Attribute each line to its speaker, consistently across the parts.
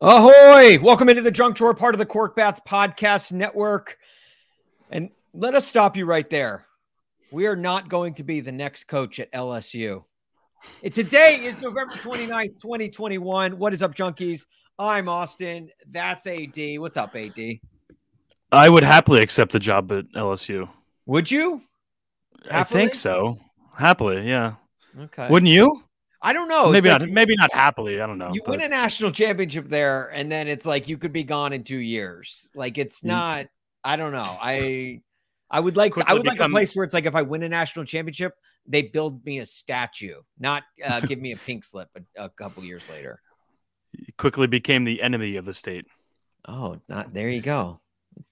Speaker 1: Ahoy! Welcome into the Junk Drawer, part of the Korked Bats Podcast Network. And let us stop you right there. We are not going to be the next coach at LSU. Today is November 29th, 2021. What is up, junkies? I'm Austin. That's AD. What's up, AD?
Speaker 2: I would happily accept the job at LSU.
Speaker 1: Would you?
Speaker 2: I think so. Happily, yeah.
Speaker 1: Okay.
Speaker 2: Wouldn't you?
Speaker 1: I don't know.
Speaker 2: maybe
Speaker 1: It's
Speaker 2: not.
Speaker 1: like
Speaker 2: maybe not happily. I don't know.
Speaker 1: You
Speaker 2: but
Speaker 1: win a national championship there, and then it's like you could be gone in two years. Like it's
Speaker 2: Mm.
Speaker 1: not. I don't know. I I would like. I
Speaker 2: Quickly
Speaker 1: would like a place where it's like if I win a national championship, they build me a statue, not uh, give me a pink slip a, a couple years later.
Speaker 2: quickly became the enemy of the state.
Speaker 1: Oh, not there. You go.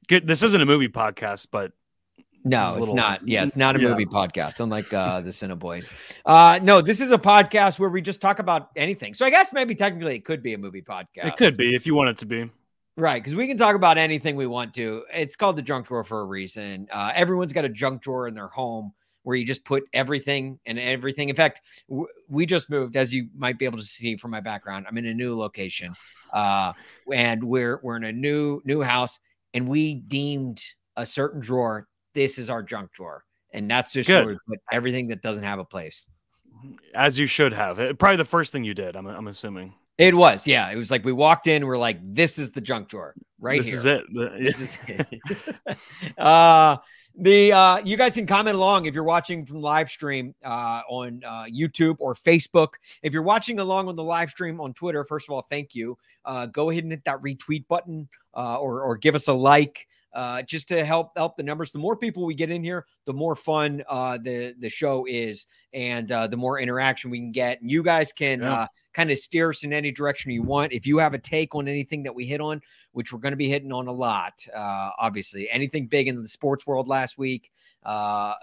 Speaker 2: Good. This isn't a movie podcast, but
Speaker 1: No,
Speaker 2: It's little-
Speaker 1: not. Yeah, it's not a
Speaker 2: yeah.
Speaker 1: movie podcast, unlike uh, the Cine Boys. Uh, no, this is a podcast where we just talk about anything. So I guess maybe technically it could be a movie podcast.
Speaker 2: it could be if you want it to be.
Speaker 1: Right, because we can talk about anything we want to. It's called the junk drawer for a reason. Uh, everyone's got a junk drawer in their home where you just put everything and everything. In fact, w- we just moved, as you might be able to see from my background. I'm in a new location, uh, and we're we're in a new new house, and we deemed a certain drawer. This is our junk drawer, and that's just
Speaker 2: Good.
Speaker 1: where we put everything that doesn't have a place.
Speaker 2: As you should have. It- probably the first thing you did. I'm. I'm assuming.
Speaker 1: It was, yeah. It was like we walked in, we're like, "This is the junk drawer, right
Speaker 2: this
Speaker 1: here."
Speaker 2: is it.
Speaker 1: This is uh the uh you guys can comment along if you're watching from live stream uh on uh youtube or facebook if you're watching along on the live stream on twitter first of all thank you uh go ahead and hit that retweet button uh or or give us a like uh just to help help the numbers the more people we get in here the more fun uh the the show is and uh the more interaction we can get and you guys can
Speaker 2: Yeah.
Speaker 1: uh kind of steer us in any direction you want if you have a take on anything that we hit on which we're going to be hitting on a lot. Uh, obviously, anything big in the sports world last week, uh,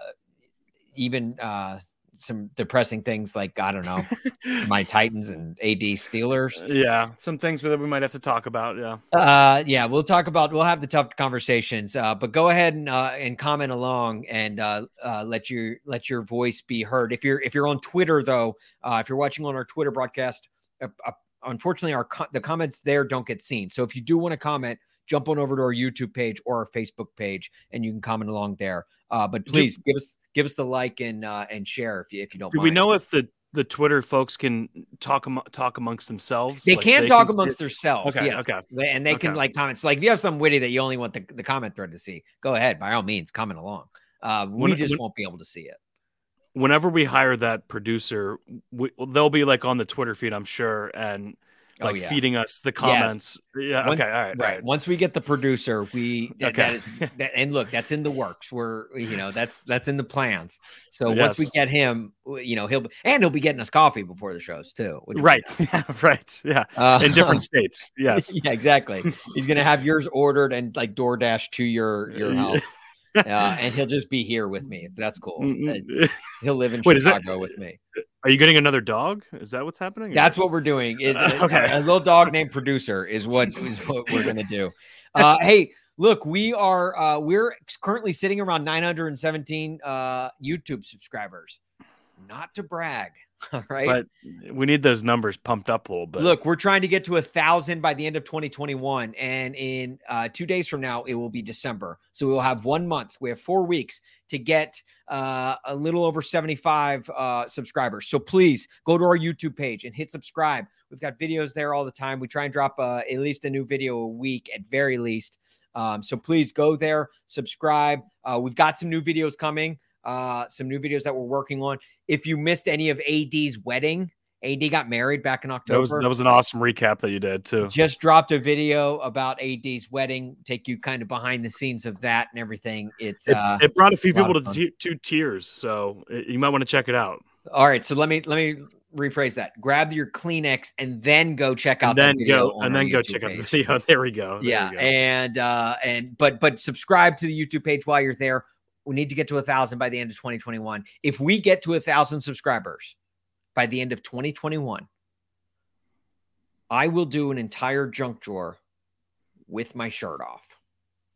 Speaker 1: even uh, some depressing things like I don't know, my Titans and AD Steelers.
Speaker 2: yeah. Some things that we might have to talk about. Yeah.
Speaker 1: Uh, yeah, we'll talk about. We'll have the tough conversations. Uh, but go ahead and uh, and comment along and uh, uh, let your let your voice be heard. If you're if you're on Twitter though, uh, if you're watching on our Twitter broadcast, uh, uh, unfortunately our co- the comments there don't get seen. So if you do want to comment, jump on over to our YouTube page or our Facebook page, and you can comment along there. Uh, but
Speaker 2: Do-
Speaker 1: please give us give us the like and uh, and share if you if you don't.
Speaker 2: Do
Speaker 1: mind.
Speaker 2: we know if the the Twitter folks can talk talk amongst themselves?
Speaker 1: They
Speaker 2: Like,
Speaker 1: can talk
Speaker 2: see
Speaker 1: amongst themselves.
Speaker 2: Okay,
Speaker 1: yes.
Speaker 2: okay.
Speaker 1: And they can like comment. So like if you have something witty that you only want the, the comment thread to see, go ahead by all means, comment along. Uh, we
Speaker 2: When-
Speaker 1: just
Speaker 2: when-
Speaker 1: won't be able to see it.
Speaker 2: whenever we hire that producer, we, they'll be like on the Twitter feed, I'm sure, and
Speaker 1: Oh,
Speaker 2: like
Speaker 1: yeah.
Speaker 2: feeding us the comments. Yeah.
Speaker 1: One-
Speaker 2: okay. All right.
Speaker 1: Right.
Speaker 2: Right.
Speaker 1: Once we get the producer, we that, that
Speaker 2: Okay.
Speaker 1: is that, and look, that's in the works. We're you know that's that's in the plans. So once we get him, you know he'll and he'll be getting us coffee before the shows too.
Speaker 2: Right. Yeah. Right. Yeah.
Speaker 1: Uh,
Speaker 2: In different states. Yes.
Speaker 1: yeah, exactly. He's gonna have yours ordered and like DoorDash to your your house, uh, and he'll just be here with me. That's cool. Uh,
Speaker 2: Mm,
Speaker 1: He'll live in
Speaker 2: Wait, is that-
Speaker 1: Chicago with me.
Speaker 2: Are you getting another dog? Is that what's happening? or-
Speaker 1: That's what we're doing. It-
Speaker 2: Uh, okay.
Speaker 1: A, a little dog named producer is what is what we're gonna do. Uh, hey, look, we are uh, we're currently sitting around 917 uh, YouTube subscribers. Not to brag, all right?
Speaker 2: But we need those numbers pumped up a little bit.
Speaker 1: Look, we're trying to get to a thousand by the end of 2021, and in uh, two days from now, it will be December. So we will have one month. We have four weeks to get uh, a little over 75 uh, subscribers. So please go to our YouTube page and hit subscribe. We've got videos there all the time. We try and drop uh, at least a new video a week, at very least. Um, so please go there, subscribe. Uh, we've got some new videos coming. Uh, some new videos that we're working on. If you missed any of AD's wedding, AD got married back in October
Speaker 2: that was that was an awesome recap that you did too.
Speaker 1: just dropped a video about AD's wedding, take you kind of behind the scenes of that and everything. It's
Speaker 2: It,
Speaker 1: uh
Speaker 2: it brought a few
Speaker 1: lot
Speaker 2: people to t- two tiers, so it, you might want to check it out.
Speaker 1: all right. So let me let me rephrase that. Grab your Kleenex and then go check out
Speaker 2: And then
Speaker 1: video
Speaker 2: go and then go
Speaker 1: YouTube
Speaker 2: check out the video. There we go. There
Speaker 1: Yeah,
Speaker 2: we go.
Speaker 1: and uh and but but subscribe to the YouTube page while you're there. We need to get to a thousand by the end of 2021. If we get to a thousand subscribers by the end of 2021, I will do an entire junk drawer with my shirt off.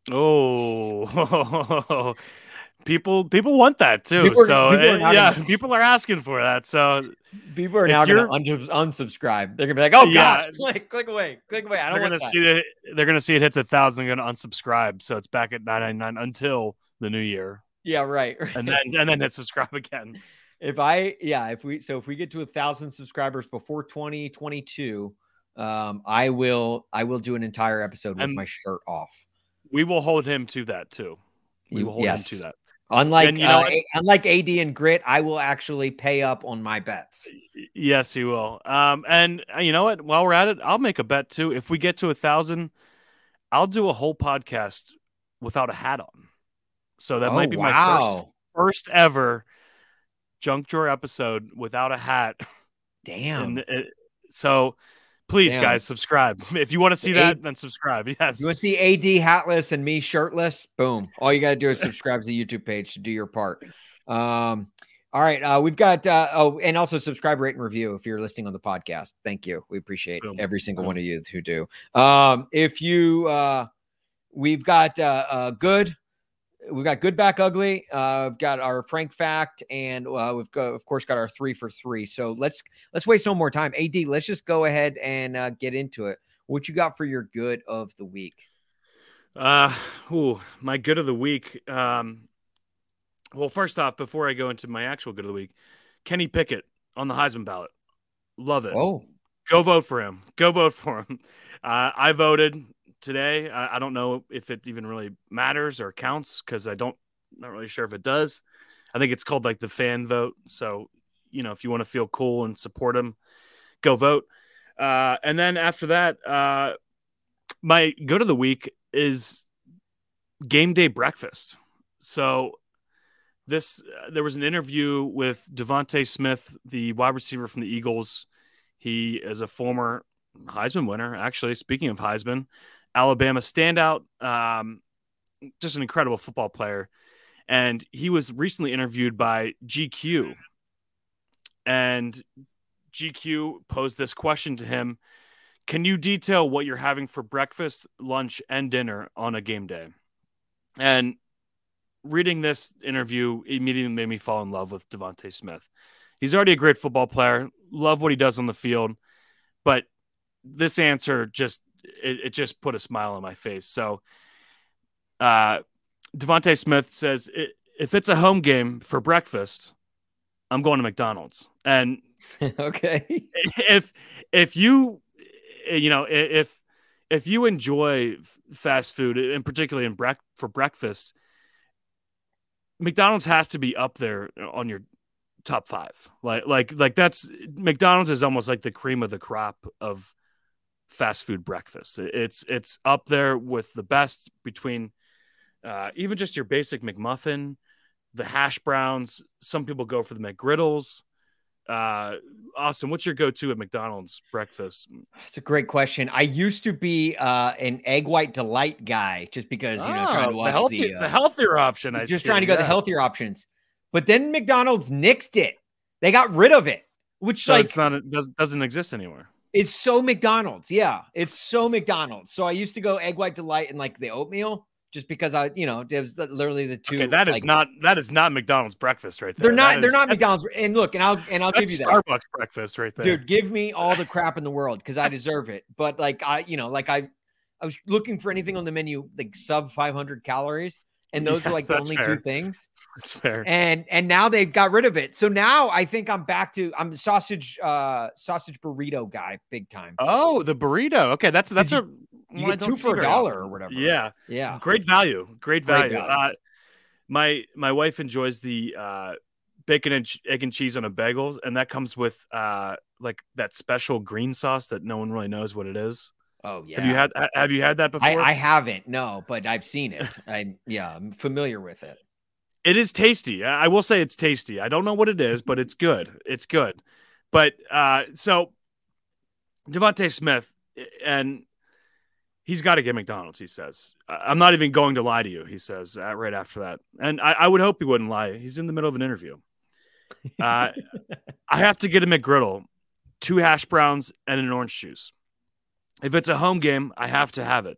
Speaker 2: Oh, people people want that too.
Speaker 1: People are-
Speaker 2: so
Speaker 1: people
Speaker 2: uh, yeah,
Speaker 1: gonna-
Speaker 2: people are asking for that. So
Speaker 1: People are now going to unsubscribe. They're going to be like, "Oh
Speaker 2: Yeah.
Speaker 1: gosh, click, click away, click away." I don't want to
Speaker 2: see it. They're gonna see it hits a thousand. Gonna unsubscribe. So it's back at nine ninety nine until the new year,
Speaker 1: Yeah, right.
Speaker 2: and then and then hit subscribe again.
Speaker 1: if I, yeah, if we, so if we get to a thousand subscribers before 2022, um, I will, I will do an entire episode with
Speaker 2: And-
Speaker 1: my shirt off.
Speaker 2: We will hold him to that too. We will hold
Speaker 1: Yes.
Speaker 2: him to that.
Speaker 1: Unlike,
Speaker 2: And you know
Speaker 1: uh, unlike AD and Grit, I will actually pay up on my bets.
Speaker 2: Yes, he will. Um, and uh, you know what? While we're at it, I'll make a bet too. If we get to a thousand, I'll do a whole podcast without a hat on. So that might
Speaker 1: Oh,
Speaker 2: be my first first ever junk drawer episode without a hat.
Speaker 1: Damn.
Speaker 2: It, so please,
Speaker 1: Damn.
Speaker 2: guys, subscribe. If you want to see
Speaker 1: Eight-
Speaker 2: that, then subscribe. Yes.
Speaker 1: You want to see AD hatless and me shirtless? Boom. All you got to do is subscribe to the YouTube page to do your part. Um, all right. Uh, we've got, uh, oh, and also subscribe, rate, and review if you're listening on the podcast. Thank you. We appreciate
Speaker 2: Boom.
Speaker 1: every single
Speaker 2: Boom.
Speaker 1: one of you who do. Um, if you, uh, we've got uh, uh, good. We've got good back ugly. Uh, we've got our Frank fact, and uh, we've got, of course, got our three for three. So let's let's waste no more time. Ad, let's just go ahead and uh, get into it. What you got for your good of the week?
Speaker 2: Uh, ooh, my good of the week. Um, well, first off, before I go into my actual good of the week, Kenny Pickett on the Heisman ballot. Love it.
Speaker 1: Oh,
Speaker 2: Go vote for him. Go vote for him. Uh, I voted today. I, I don't know if it even really matters or counts because I don't not really sure if it does. I think it's called like the fan vote. So you know, if you want to feel cool and support him, go vote. Uh, and then after that, uh, my go to the week is game day breakfast. So this uh, there was an interview with Devonta Smith, the wide receiver from the Eagles. He is a former Heisman winner. Actually, speaking of Heisman, Alabama standout, um, just an incredible football player. And he was recently interviewed by GQ, and GQ posed this question to him: Can you detail what you're having for breakfast, lunch, and dinner on a game day? And reading this interview immediately made me fall in love with Devonta Smith. He's already a great football player. Love what he does on the field, but this answer just it, it just put a smile on my face. So, uh, Devonta Smith says if it's a home game for breakfast, I'm going to McDonald's. And
Speaker 1: okay.
Speaker 2: if if you you know if if you enjoy fast food and particularly in brec- for breakfast McDonald's has to be up there on your top 5 like like like that's McDonald's is almost like the cream of the crop of fast food breakfast it's it's up there with the best between uh, even just your basic McMuffin the hash browns some people go for the McGriddles uh, Austin, what's your go-to at McDonald's breakfast?
Speaker 1: It's a great question. I used to be uh, an egg white delight guy just because, you know, trying to
Speaker 2: Oh,
Speaker 1: watch
Speaker 2: the, healthy,
Speaker 1: the, uh,
Speaker 2: the healthier option. I
Speaker 1: just
Speaker 2: see,
Speaker 1: trying to go the healthier options. But then McDonald's nixed it. They got rid of it, which
Speaker 2: So
Speaker 1: like
Speaker 2: it's not it doesn't exist anywhere.
Speaker 1: Is so McDonald's. Yeah, it's so McDonald's. So I used to go egg white delight and like the oatmeal just because I, you know, it was literally the two.
Speaker 2: Okay, that is
Speaker 1: like,
Speaker 2: not that is not McDonald's breakfast right there.
Speaker 1: They're not.
Speaker 2: That
Speaker 1: They're
Speaker 2: is-
Speaker 1: not McDonald's. And look, and I'll and I'll give you that.
Speaker 2: Starbucks breakfast right there.
Speaker 1: dude give me all the crap in the world because i deserve it but like i you know like i i was looking for anything on the menu like sub 500 calories and those
Speaker 2: Yeah,
Speaker 1: were like the only
Speaker 2: fair.
Speaker 1: two things
Speaker 2: That's fair.
Speaker 1: and and now they've got rid of it so now i think i'm back to i'm sausage uh sausage burrito guy big time
Speaker 2: oh, the burrito. Okay, that's that's a
Speaker 1: you get two for a dollar or whatever
Speaker 2: Yeah,
Speaker 1: yeah
Speaker 2: great value. Great
Speaker 1: Great
Speaker 2: value.
Speaker 1: value.
Speaker 2: Uh, my my wife enjoys the uh, bacon and ch- egg and cheese on a bagel, and that comes with uh, like that special green sauce that no one really knows what it is.
Speaker 1: Oh yeah
Speaker 2: Have you had Have you had that before?
Speaker 1: I, I haven't no but i've seen it i yeah i'm familiar with it
Speaker 2: It is tasty. I will say it's tasty. I don't know what it is, but it's good. It's good. But uh, so Devonta Smith, and he's got to get McDonald's. He says, "I- "I'm not even going to lie to you." He says uh, right after that, and I, I would hope he wouldn't lie. He's in the middle of an interview. Uh, I have to get a McGriddle, two hash browns, and an orange juice. If it's a home game, I have to have it.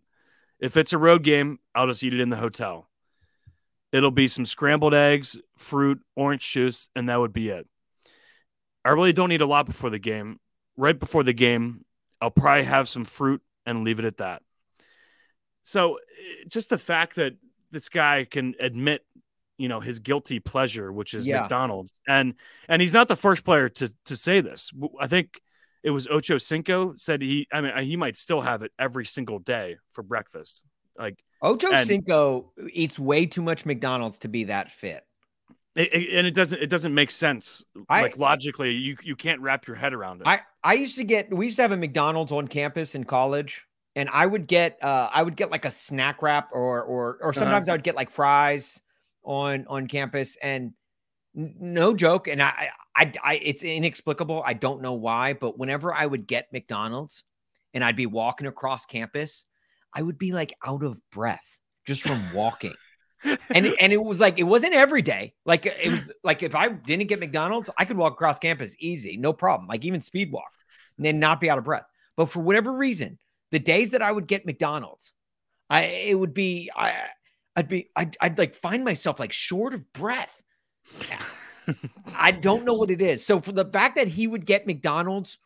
Speaker 2: If it's a road game, I'll just eat it in the hotel. It'll be some scrambled eggs, fruit, orange juice, and that would be it. I really don't need a lot before the game. Right before the game, I'll probably have some fruit and leave it at that. So, eh, just the fact that this guy can admit, you know, his guilty pleasure, which is
Speaker 1: Yeah.
Speaker 2: McDonald's, and and he's not the first player to to say this. I think it was Ochocinco said he. I mean, he might still have it every single day for breakfast. Like,
Speaker 1: Ocho
Speaker 2: And-
Speaker 1: Cinco eats way too much McDonald's to be that fit.
Speaker 2: it, it- and it doesn't it doesn't make sense.
Speaker 1: I-
Speaker 2: like logically, you you can't wrap your head around it.
Speaker 1: I I used to get we used to have a McDonald's on campus in college, and I would get uh I would get like a snack wrap or or or sometimes I would get like fries on on campus and no joke and I, I I it's inexplicable I don't know why but whenever I would get McDonald's and I'd be walking across campus I would be like out of breath just from walking and it, and it was like it wasn't every day. Like uh, it was like if I didn't get McDonald's, I could walk across campus easy, no problem. Like even speed walk, and then not be out of breath. But for whatever reason, the days that I would get McDonald's, I it would be I I'd be I'd, I'd like find myself like short of breath. I don't know what it is. So for the fact that he would get McDonald's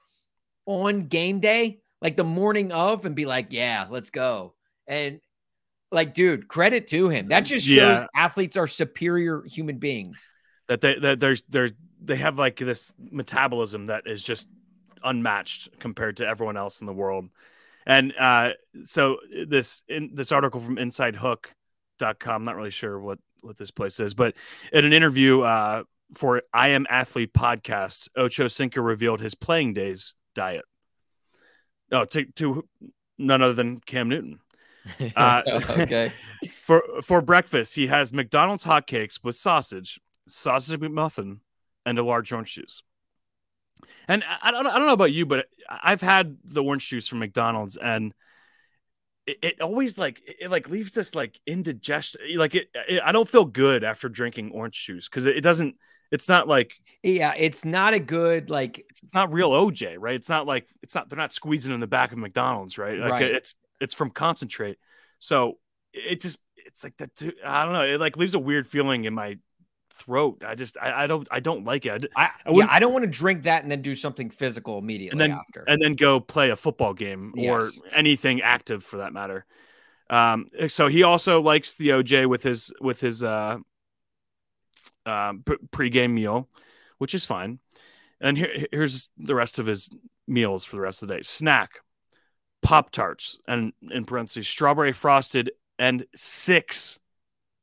Speaker 1: on game day, like the morning of, and be like, "Yeah, let's go," and like, dude, credit to him. That just shows
Speaker 2: Yeah.
Speaker 1: athletes are superior human beings.
Speaker 2: that they that there's there's they have like this metabolism that is just unmatched compared to everyone else in the world. And uh, so this in this article from InsideHook.com, I'm not really sure what what this place is, but in an interview uh, for I Am Athlete podcast, Ochocinco revealed his playing days diet. Oh, to, to none other than Cam Newton. Uh,
Speaker 1: okay.
Speaker 2: For for breakfast, he has McDonald's hotcakes with sausage, sausage McMuffin, and a large orange juice. And I, I don't I don't know about you, but I've had the orange juice from McDonald's, and it, it always like it, like leaves us like indigestion. Eh, like it, it, I don't feel good after drinking orange juice because it, it doesn't. It's not like
Speaker 1: Yeah, it's not a good like
Speaker 2: it's not real OJ, right? It's not like it's not they're not squeezing in the back of McDonald's, right? Like
Speaker 1: Right.
Speaker 2: it's it's from concentrate. So it just it's like that. I don't know. It like leaves a weird feeling in my throat. I just I, I don't I don't like it.
Speaker 1: I,
Speaker 2: I
Speaker 1: yeah, I don't want to drink that and then do something physical immediately
Speaker 2: then-
Speaker 1: after.
Speaker 2: and then go play a football game or
Speaker 1: Yes.
Speaker 2: anything active for that matter. Um, so he also likes the OJ with his with his uh, um, p- pregame meal, which is fine. And here, here's the rest of his meals for the rest of the day: snack, pop tarts, and in parentheses, strawberry frosted, and six,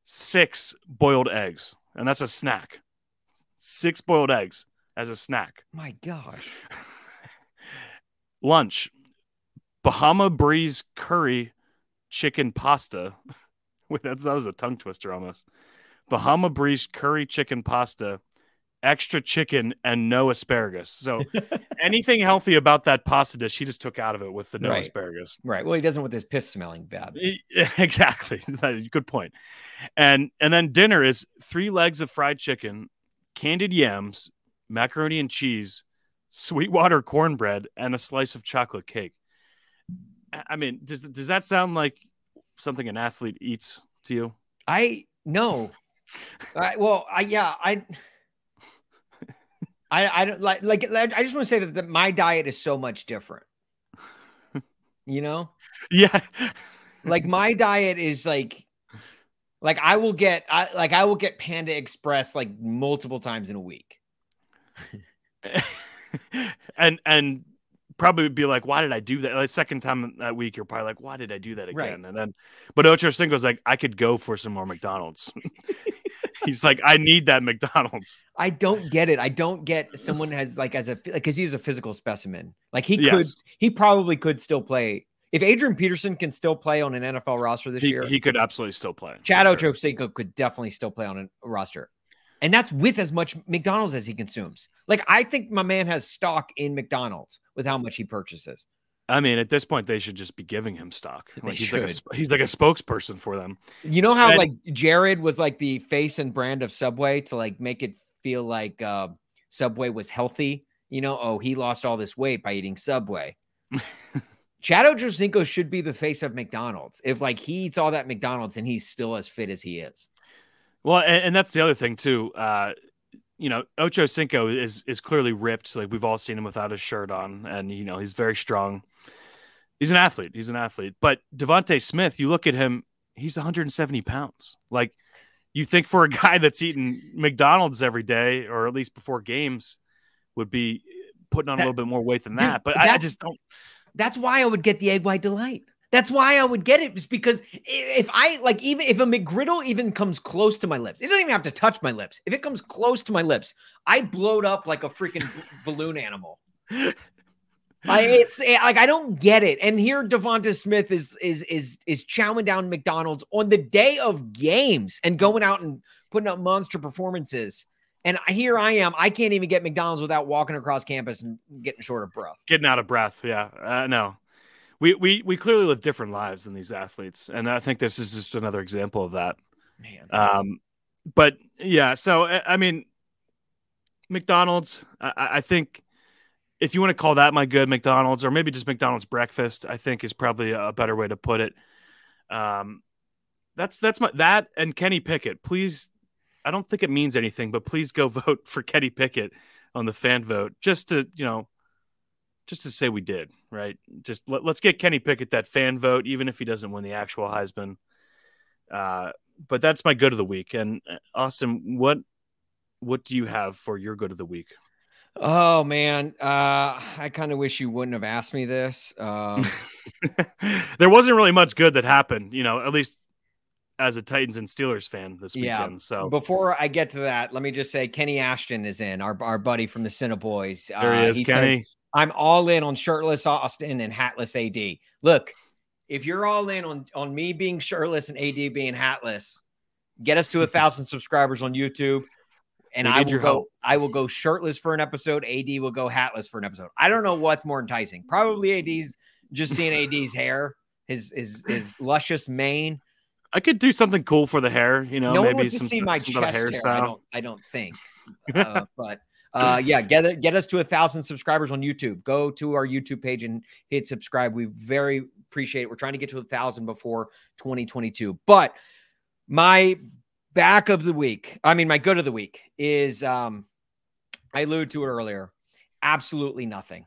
Speaker 2: six boiled eggs, and that's a snack. Six boiled eggs as a snack
Speaker 1: My gosh.
Speaker 2: lunch bahama breeze curry chicken pasta wait that's that was a tongue twister almost bahama breeze curry chicken pasta extra chicken and no asparagus so anything healthy about that pasta dish he just took out of it with the no
Speaker 1: Right.
Speaker 2: asparagus
Speaker 1: Right. Well, he doesn't with his piss smelling bad.
Speaker 2: Exactly good point. and and then dinner is three legs of fried chicken candied yams macaroni and cheese sweetwater cornbread and a slice of chocolate cake I- i mean does does that sound like something an athlete eats to you
Speaker 1: I no. I, well, I yeah, I I I don't like like I just want to say that, that my diet is so much different. You know?
Speaker 2: yeah
Speaker 1: Like my diet is like like I will get I like I will get Panda Express like multiple times in a week.
Speaker 2: and and probably be like, why did I do that? Like second time that week, you're probably like, why did I do that again?
Speaker 1: Right.
Speaker 2: And then, but Ochocinco's like, I could go for some more McDonald's. He's like, I need that McDonald's.
Speaker 1: I don't get it. I don't get someone has like as a like because he's a physical specimen. Like he could
Speaker 2: Yes.
Speaker 1: he probably could still play. If Adrian Peterson can still play on an NFL roster this
Speaker 2: He,
Speaker 1: year,
Speaker 2: he could absolutely still play.
Speaker 1: Chad
Speaker 2: sure.
Speaker 1: Ochocinco could definitely still play on a roster. And that's with as much McDonald's as he consumes. Like I think my man has stock in McDonald's with how much he purchases.
Speaker 2: I mean, at this point, they should just be giving him stock. Like he's like a, he's like a spokesperson for them.
Speaker 1: You know how
Speaker 2: And-
Speaker 1: like Jared was like the face and brand of Subway to like make it feel like uh, Subway was healthy. You know, oh, he lost all this weight by eating Subway. Chad Ochocinco should be the face of McDonald's. If like he eats all that McDonald's and he's still as fit as he is.
Speaker 2: Well, and, and that's the other thing too. Uh, you know, Ochocinco is is clearly ripped. Like we've all seen him without his shirt on, and you know he's very strong. He's an athlete. He's an athlete. But Devonta Smith, you look at him, he's 170 pounds. Like you think for a guy that's eating McDonald's every day, or at least before games, would be putting on that, a little bit more weight than dude, that. But I, I just don't.
Speaker 1: That's why I would get the egg white delight. That's why I would get it, is because if I like, even if a McGriddle even comes close to my lips, it doesn't even have to touch my lips. If it comes close to my lips, I bloat up like a freaking balloon animal. I, it's eh, like I don't get it. And here Devonta Smith is is is is chowing down McDonald's on the day of games and going out and putting up monster performances. And here I am. I can't even get McDonald's without walking across campus and getting short of breath.
Speaker 2: Getting out of breath. Yeah. Uh, no we we we clearly live different lives than these athletes, and I think this is just another example of that. Man. Um, but yeah, so I mean, McDonald's. I, I think if you want to call that my good McDonald's, or maybe just McDonald's breakfast, I think is probably a better way to put it. Um, that's that's my that and Kenny Pickett. Please, I don't think it means anything, but please go vote for Kenny Pickett on the fan vote, just to you know just to say we did, right? Just let, us get Kenny Pickett that fan vote, even if he doesn't win the actual Heisman. Uh, but that's my good of the week. And uh, Austin, what what do you have for your good of the week?
Speaker 1: Oh man, uh, I kind of wish you wouldn't have asked me this. Um,
Speaker 2: there wasn't really much good that happened, you know, at least as a Titans and Steelers fan this yeah. weekend. So
Speaker 1: before I get to that, let me just say Kenny Ashton is in our our buddy from the Cineboys.
Speaker 2: There he uh, is, he Kenny. Says,
Speaker 1: I'm all in on shirtless Austin and hatless AD. Look, if you're all in on on me being shirtless and AD being hatless, get us to a thousand subscribers on YouTube, and I will go. Help. I will go shirtless for an episode. AD will go hatless for an episode. I don't know what's more enticing. Probably AD's just seeing AD's hair, his his his luscious mane.
Speaker 2: I could do something cool for the hair, you know.
Speaker 1: No
Speaker 2: maybe
Speaker 1: one wants to see my chest hair. I don't. I don't think. Uh, but uh, yeah, get it, get us to a thousand subscribers on YouTube. Go to our YouTube page and hit subscribe. We very appreciate it. We're trying to get to a thousand before 2022. But my back of the week, I mean, my good of the week is um, I alluded to it earlier. Absolutely nothing.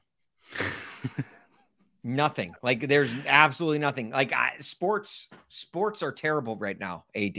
Speaker 1: nothing. Like there's absolutely nothing. Like I, sports, sports are terrible right now. Ad,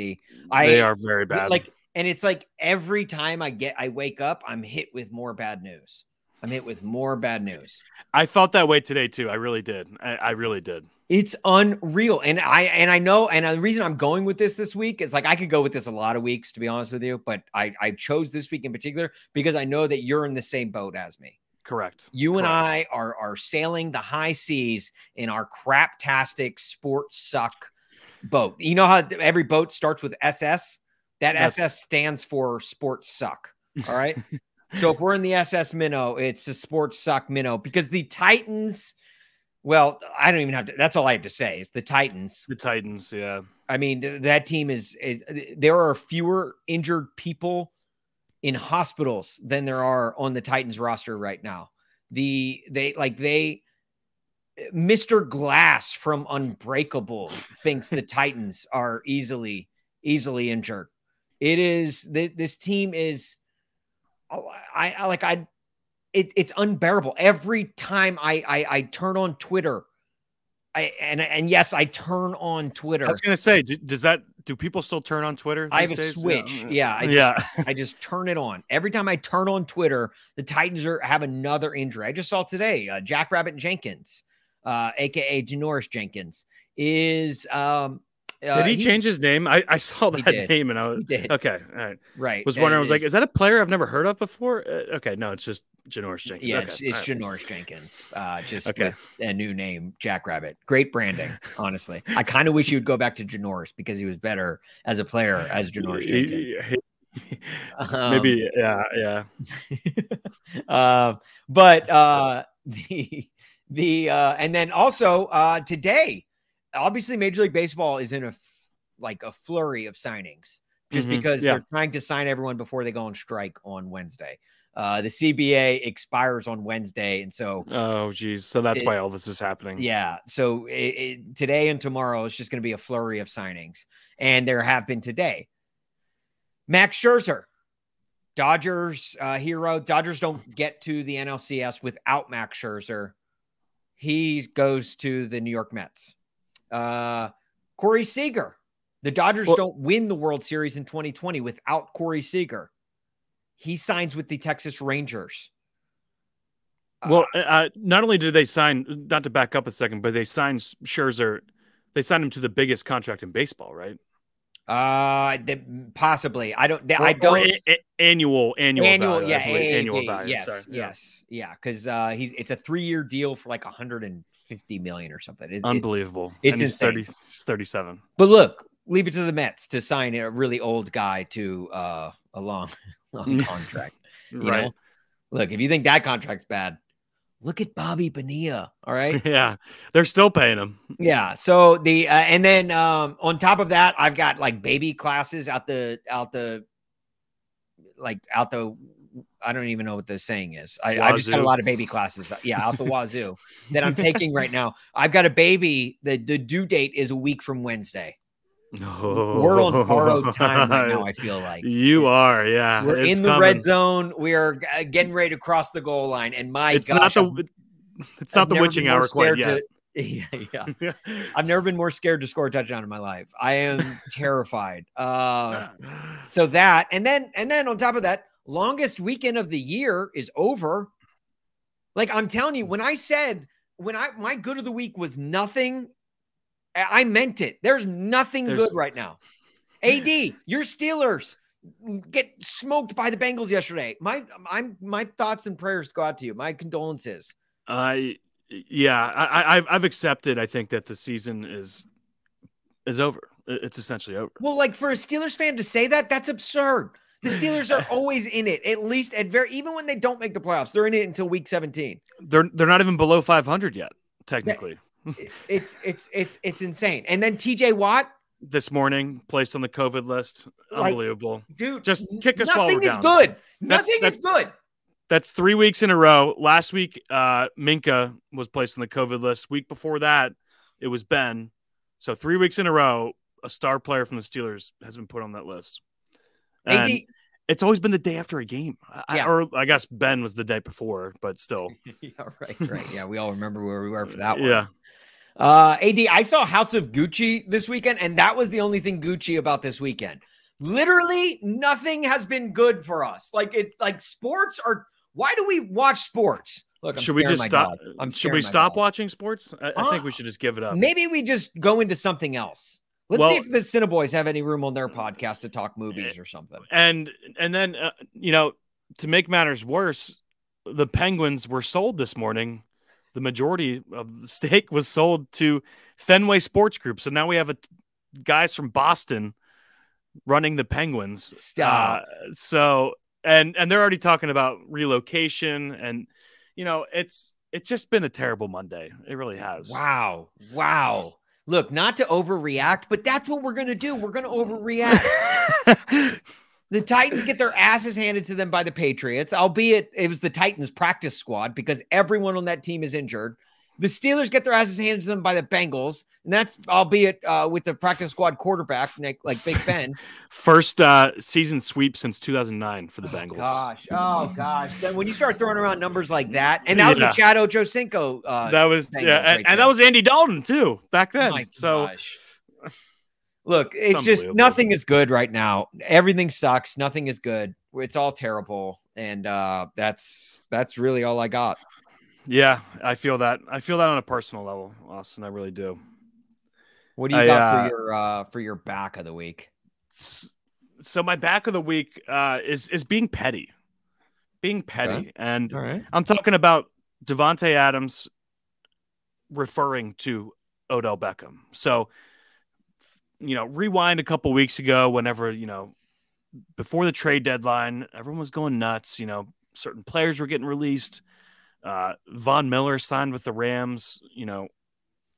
Speaker 2: I, they are very bad.
Speaker 1: Like and it's like every time I get I wake up, I'm hit with more bad news. I'm hit with more bad news.
Speaker 2: I felt that way today too. I really did. I, I really did.
Speaker 1: It's unreal, and I and I know, and the reason I'm going with this this week is like I could go with this a lot of weeks to be honest with you, but I I chose this week in particular because I know that you're in the same boat as me.
Speaker 2: Correct.
Speaker 1: You
Speaker 2: Correct.
Speaker 1: and I are are sailing the high seas in our craptastic sports suck boat. You know how every boat starts with SS? That That's... SS stands for sports suck. All right. so if we're in the SS minnow, it's the sports suck minnow because the Titans. Well, I don't even have to. That's all I have to say is the Titans.
Speaker 2: The Titans, yeah.
Speaker 1: I mean, that team is, is there are fewer injured people in hospitals than there are on the Titans roster right now. The they like they Mr. Glass from Unbreakable thinks the Titans are easily easily injured. It is this team is oh, I, I like I it, it's unbearable every time I, I I turn on Twitter. I and and yes, I turn on Twitter.
Speaker 2: I was gonna say, does that do people still turn on Twitter?
Speaker 1: I have a days? switch. Yeah, I just, yeah. I just turn it on every time I turn on Twitter. The Titans are have another injury. I just saw today. Uh, Jackrabbit Jenkins, uh, aka Janoris Jenkins, is um
Speaker 2: uh, did he change his name? I, I saw that name and I was okay. All right,
Speaker 1: right.
Speaker 2: Was wondering. I was like, is that a player I've never heard of before? Uh, okay, no, it's just Janoris Jenkins.
Speaker 1: Yeah,
Speaker 2: okay.
Speaker 1: it's, it's right. Janoris Jenkins. Uh, just okay. a new name, Jackrabbit. Great branding, honestly. I kind of wish you would go back to Janoris because he was better as a player as Janoris Jenkins.
Speaker 2: um, Maybe, yeah, yeah.
Speaker 1: uh, but uh, the the uh, and then also uh, today obviously Major League Baseball is in a like a flurry of signings just mm-hmm. because yeah. they're trying to sign everyone before they go on strike on Wednesday. Uh, the CBA expires on Wednesday, and so
Speaker 2: oh geez, so that's it, why all this is happening.
Speaker 1: Yeah, so it, it, today and tomorrow is just going to be a flurry of signings, and there have been today. Max Scherzer, Dodgers uh, hero. Dodgers don't get to the NLCS without Max Scherzer. He goes to the New York Mets. Uh, Corey Seager. The Dodgers well, don't win the World Series in 2020 without Corey Seager. He signs with the Texas Rangers.
Speaker 2: Well, uh, uh not only did they sign, not to back up a second, but they signed Scherzer. They signed him to the biggest contract in baseball, right?
Speaker 1: Uh, the, possibly. I don't. or, I don't.
Speaker 2: A, a, annual, annual,
Speaker 1: annual,
Speaker 2: value,
Speaker 1: yeah, a,
Speaker 2: annual value.
Speaker 1: Yes,
Speaker 2: Sorry.
Speaker 1: yes, yeah. Because yeah, uh, he's it's a three year deal for like 150 million or something.
Speaker 2: It, Unbelievable.
Speaker 1: It's, it's insane.
Speaker 2: 30, 37.
Speaker 1: But look, leave it to the Mets to sign a really old guy to uh a long, long contract. right. Know? Look, if you think that contract's bad, look at Bobby Bonilla. All right.
Speaker 2: yeah. They're still paying him.
Speaker 1: Yeah. So the, uh, and then um, on top of that, I've got like baby classes out the, out the, like out the, I don't even know what the saying is. I, I just got a lot of baby classes. Uh, yeah. Out the wazoo that I'm taking right now. I've got a baby. The, the due date is a week from Wednesday. Oh. We're on borrowed time right now. I oh. feel like
Speaker 2: you are. Yeah,
Speaker 1: we're in the coming. red zone. We are uh, getting ready to cross the goal line, and my
Speaker 2: it's
Speaker 1: gosh,
Speaker 2: not the it's not I've the witching hour quite yet.
Speaker 1: To, yeah, yeah. I've never been more scared to score a touchdown in my life. I am terrified. Uh, ah. so that, and then, and then on top of that, longest weekend of the year is over. Like I'm telling you, hmm. when I said when I my good of the week was nothing I meant it. There's nothing There's... good right now. AD, your Steelers get smoked by the Bengals yesterday. My I'm my thoughts and prayers go out to you. My condolences.
Speaker 2: I yeah, I, I've I've accepted. I think that the season is is over. It's essentially over.
Speaker 1: Well, like for a Steelers fan to say that, that's absurd. The Steelers are always in it, at least at very even when they don't make the playoffs, they're in it until week 17.
Speaker 2: They're they're not even below 500 yet, technically
Speaker 1: it's it's it's it's insane. And then TJ Watt
Speaker 2: this morning placed on the COVID list. Unbelievable,
Speaker 1: like, dude.
Speaker 2: Just kick us.
Speaker 1: Nothing is down. good. Nothing that's, is good.
Speaker 2: That's three weeks in a row. Last week, uh, Minkah was placed on the COVID list. Week before that, it was Ben. So three weeks in a row, a star player from the Steelers has been put on that list. And AD, it's always been the day after a game. Yeah. I, or I guess Ben was the day before, but still.
Speaker 1: yeah, right, right. Yeah, we all remember where we were for that one.
Speaker 2: Yeah.
Speaker 1: Uh, AD, I saw House of Gucci this weekend, and that was the only thing Gucci about this weekend. Literally, nothing has been good for us. Like it's like sports are. Why do we watch sports?
Speaker 2: Look, I'm should we just stop? should we stop watching sports? I, I think we should just give it up.
Speaker 1: Maybe we just go into something else. Let's well, see if the Cineboys have any room on their podcast to talk movies or something.
Speaker 2: And and then uh, you know, to make matters worse, the Penguins were sold this morning the majority of the stake was sold to Fenway Sports Group. So now we have a guys from Boston running the Penguins.
Speaker 1: Stop.
Speaker 2: Uh, so and and they're already talking about relocation and you know it's it's just been a terrible Monday. It really has.
Speaker 1: Wow. Wow. Look, not to overreact, but that's what we're going to do. We're going to overreact. The Titans get their asses handed to them by the Patriots, albeit it was the Titans practice squad because everyone on that team is injured. The Steelers get their asses handed to them by the Bengals, and that's albeit uh, with the practice squad quarterback Nick, like Big Ben.
Speaker 2: First uh, season sweep since 2009 for the oh, Bengals.
Speaker 1: Gosh, oh gosh! Then when you start throwing around numbers like that, and that yeah. was the Chad Ochocinco. Uh,
Speaker 2: that was Bengals yeah, right and, and that was Andy Dalton too back then. Oh so. Gosh.
Speaker 1: Look, it's, it's just nothing is good right now. Everything sucks. Nothing is good. It's all terrible, and uh, that's that's really all I got.
Speaker 2: Yeah, I feel that. I feel that on a personal level, Austin. I really do.
Speaker 1: What do you I, got uh, for your uh, for your back of the week?
Speaker 2: So my back of the week uh, is is being petty, being petty, okay. and right. I'm talking about Davante Adams referring to Odell Beckham. So you know, rewind a couple weeks ago, whenever, you know, before the trade deadline, everyone was going nuts. You know, certain players were getting released. Uh, Von Miller signed with the Rams. You know,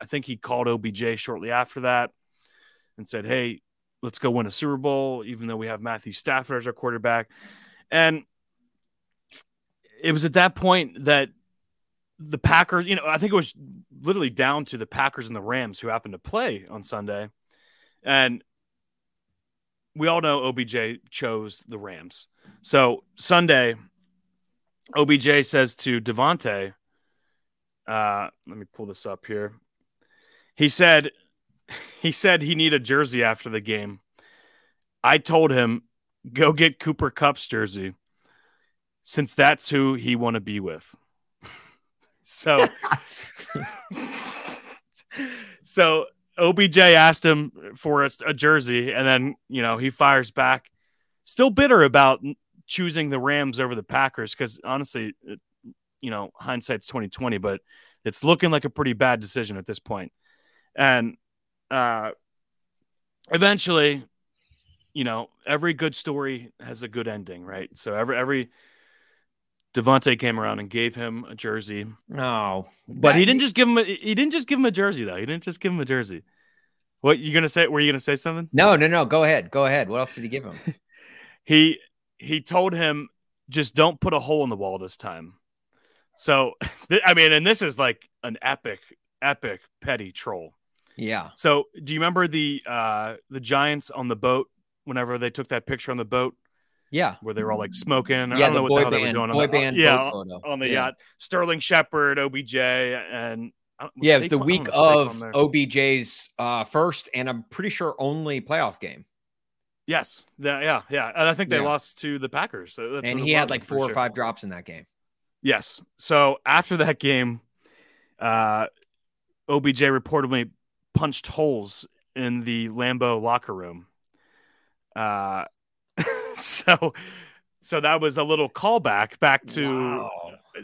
Speaker 2: I think he called OBJ shortly after that and said, Hey, let's go win a Super Bowl, even though we have Matthew Stafford as our quarterback. And it was at that point that the Packers, you know, I think it was literally down to the Packers and the Rams who happened to play on Sunday. And we all know OBJ chose the Rams. So Sunday, OBJ says to Davante, uh, let me pull this up here. He said he said he needed a jersey after the game. I told him, go get Cooper Kupp's jersey, since that's who he want to be with. so so OBJ asked him for a, a, jersey, and then you know he fires back, still bitter about choosing the Rams over the Packers because honestly, it, you know hindsight's twenty twenty, but it's looking like a pretty bad decision at this point. And uh, eventually, you know, every good story has a good ending, right? So every every Davante came around and gave him a jersey.
Speaker 1: No,
Speaker 2: but he didn't just give him. A, he didn't just give him a jersey though. He didn't just give him a jersey. What you gonna say? Were you gonna say something?
Speaker 1: No, no, no. Go ahead. Go ahead. What else did he give him?
Speaker 2: he he told him just don't put a hole in the wall this time. So I mean, and this is like an epic, epic petty troll.
Speaker 1: Yeah.
Speaker 2: So do you remember the uh the Giants on the boat whenever they took that picture on the boat?
Speaker 1: Yeah,
Speaker 2: where they were all like smoking.
Speaker 1: Yeah, I don't the know what the hell band, they were doing. Boy on the, band
Speaker 2: yeah, on the yeah. yacht. Sterling Shepard, OBJ, and
Speaker 1: yeah, it was the week of OBJ's uh, first and I'm pretty sure only playoff game.
Speaker 2: Yes, the, yeah, yeah, and I think they yeah. lost to the Packers. So
Speaker 1: and he had like four or sure. five drops in that game.
Speaker 2: Yes. So after that game, uh, OBJ reportedly punched holes in the Lambeau locker room. Uh, so so that was a little callback back to wow.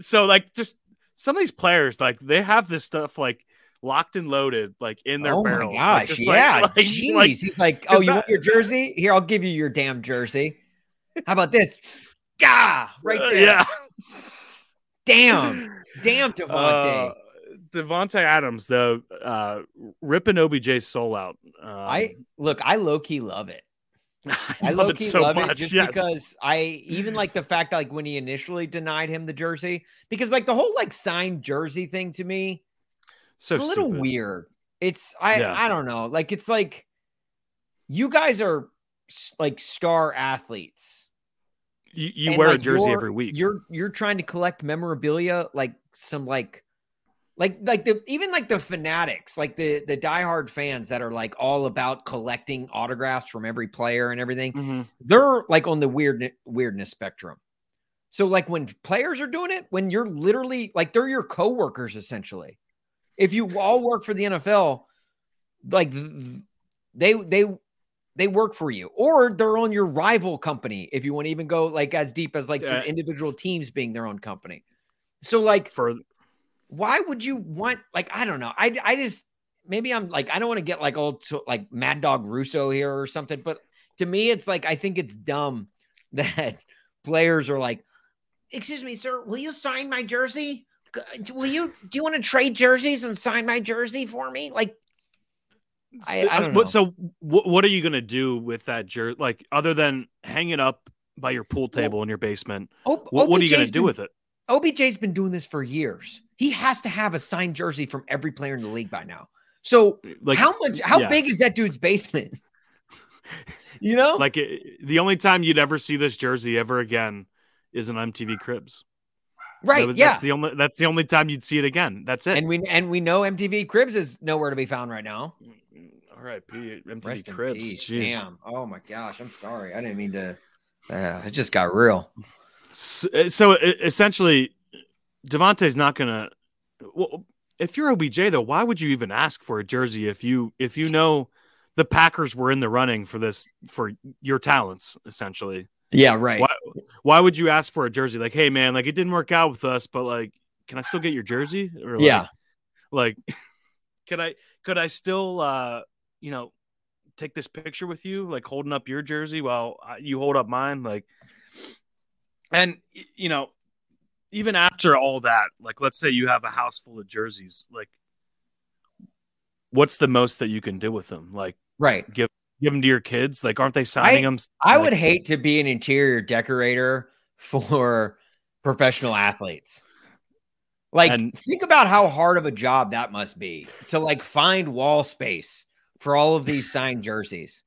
Speaker 2: so like just some of these players like they have this stuff like locked and loaded like in their
Speaker 1: oh
Speaker 2: barrels.
Speaker 1: My gosh,
Speaker 2: like,
Speaker 1: yeah. Like, Jeez. Like, He's like, oh, you that, want your jersey? Here, I'll give you your damn jersey. How about this? Gah, right uh, there. Uh,
Speaker 2: yeah.
Speaker 1: Damn. Damn Davante. Uh,
Speaker 2: Davante Adams, though, uh, ripping OBJ's soul out. Um,
Speaker 1: I look, I low key love it.
Speaker 2: I, I love it so love much. It
Speaker 1: just
Speaker 2: yes.
Speaker 1: because I even like the fact that like when he initially denied him the jersey, because like the whole like signed jersey thing to me, so it's a little stupid. weird. It's I yeah. I don't know. Like it's like you guys are like star athletes.
Speaker 2: You, you wear like, a jersey every week.
Speaker 1: You're you're trying to collect memorabilia like some like like like the even like the fanatics like the the diehard fans that are like all about collecting autographs from every player and everything mm-hmm. they're like on the weird weirdness spectrum so like when players are doing it when you're literally like they're your coworkers essentially if you all work for the NFL like they they they work for you or they're on your rival company if you want to even go like as deep as like yeah. individual teams being their own company so like
Speaker 2: for
Speaker 1: why would you want like I don't know. I I just maybe I'm like I don't want to get like old to, like Mad Dog Russo here or something, but to me it's like I think it's dumb that players are like, "Excuse me, sir, will you sign my jersey? Will you do you want to trade jerseys and sign my jersey for me?" Like I, I don't know.
Speaker 2: So what are you going to do with that jersey like other than hang it up by your pool table well, in your basement? what, what are you going to do with it?
Speaker 1: OBJ's been doing this for years. He has to have a signed jersey from every player in the league by now. So, like, how much? How yeah. big is that dude's basement? you know,
Speaker 2: like it, the only time you'd ever see this jersey ever again is in MTV Cribs.
Speaker 1: Right.
Speaker 2: Was,
Speaker 1: yeah.
Speaker 2: That's the only. That's the only time you'd see it again. That's it.
Speaker 1: And we and we know MTV Cribs is nowhere to be found right now.
Speaker 2: All right, P, MTV Rest Cribs.
Speaker 1: Damn. Oh my gosh. I'm sorry. I didn't mean to. Uh, it just got real.
Speaker 2: So, so essentially, Davante's not gonna. Well, if you're OBJ though, why would you even ask for a jersey if you if you know the Packers were in the running for this for your talents essentially?
Speaker 1: Yeah, right.
Speaker 2: Why, why would you ask for a jersey? Like, hey man, like it didn't work out with us, but like, can I still get your jersey?
Speaker 1: Or like, yeah,
Speaker 2: like, could I could I still uh you know take this picture with you, like holding up your jersey while you hold up mine, like, and you know even after all that, like let's say you have a house full of jerseys, like what's the most that you can do with them? Like
Speaker 1: right,
Speaker 2: give give them to your kids. Like aren't they signing I, them?
Speaker 1: I
Speaker 2: like,
Speaker 1: would hate to be an interior decorator for professional athletes. Like and, think about how hard of a job that must be to like find wall space for all of these signed jerseys.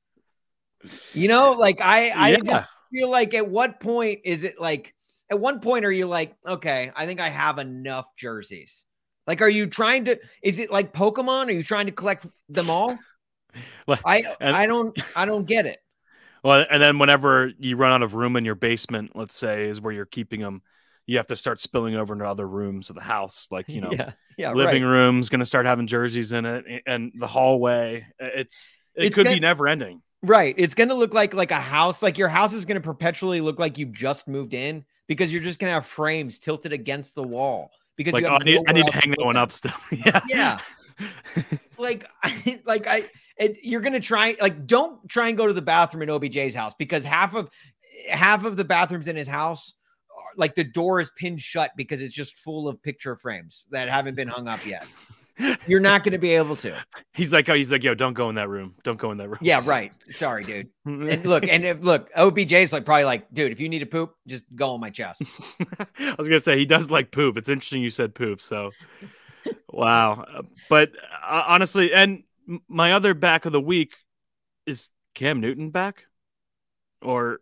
Speaker 1: You know, like I, I
Speaker 2: Yeah.
Speaker 1: just feel like at what point is it like? At one point, are you like, okay, I think I have enough jerseys? Like, are you trying to? Is it like Pokemon? Are you trying to collect them all?
Speaker 2: Like-
Speaker 1: I,
Speaker 2: and-
Speaker 1: I don't, I don't get it.
Speaker 2: Well, and then whenever you run out of room in your basement, let's say, is where you're keeping them, you have to start spilling over into other rooms of the house. Like, you know,
Speaker 1: yeah, yeah,
Speaker 2: living
Speaker 1: right.
Speaker 2: room's going to start having jerseys in it, and the hallway. It's it
Speaker 1: It's
Speaker 2: could
Speaker 1: gonna-
Speaker 2: be never ending.
Speaker 1: Right. It's going to look like like a house. Like your house is going to perpetually look like you just moved in because you're just going to have frames tilted against the wall because
Speaker 2: Like,
Speaker 1: you
Speaker 2: oh, I need, I need to hang that one up still. yeah,
Speaker 1: Yeah. like like I it, you're gonna try like don't try and go to the bathroom in OBJ's house because half of half of the bathrooms in his house are- like the door is pinned shut because it's just full of picture frames that haven't been hung up yet. You're not going to be able to.
Speaker 2: He's like, oh, he's like, yo, don't go in that room. Don't go in that room.
Speaker 1: Yeah, right. Sorry, dude. And look, and if look, OBJ's like probably like, dude, if you need to poop, just go on my chest.
Speaker 2: I was gonna say he does like poop. It's interesting you said poop. So, wow. But uh, honestly, and my other back of the week is Cam Newton back, or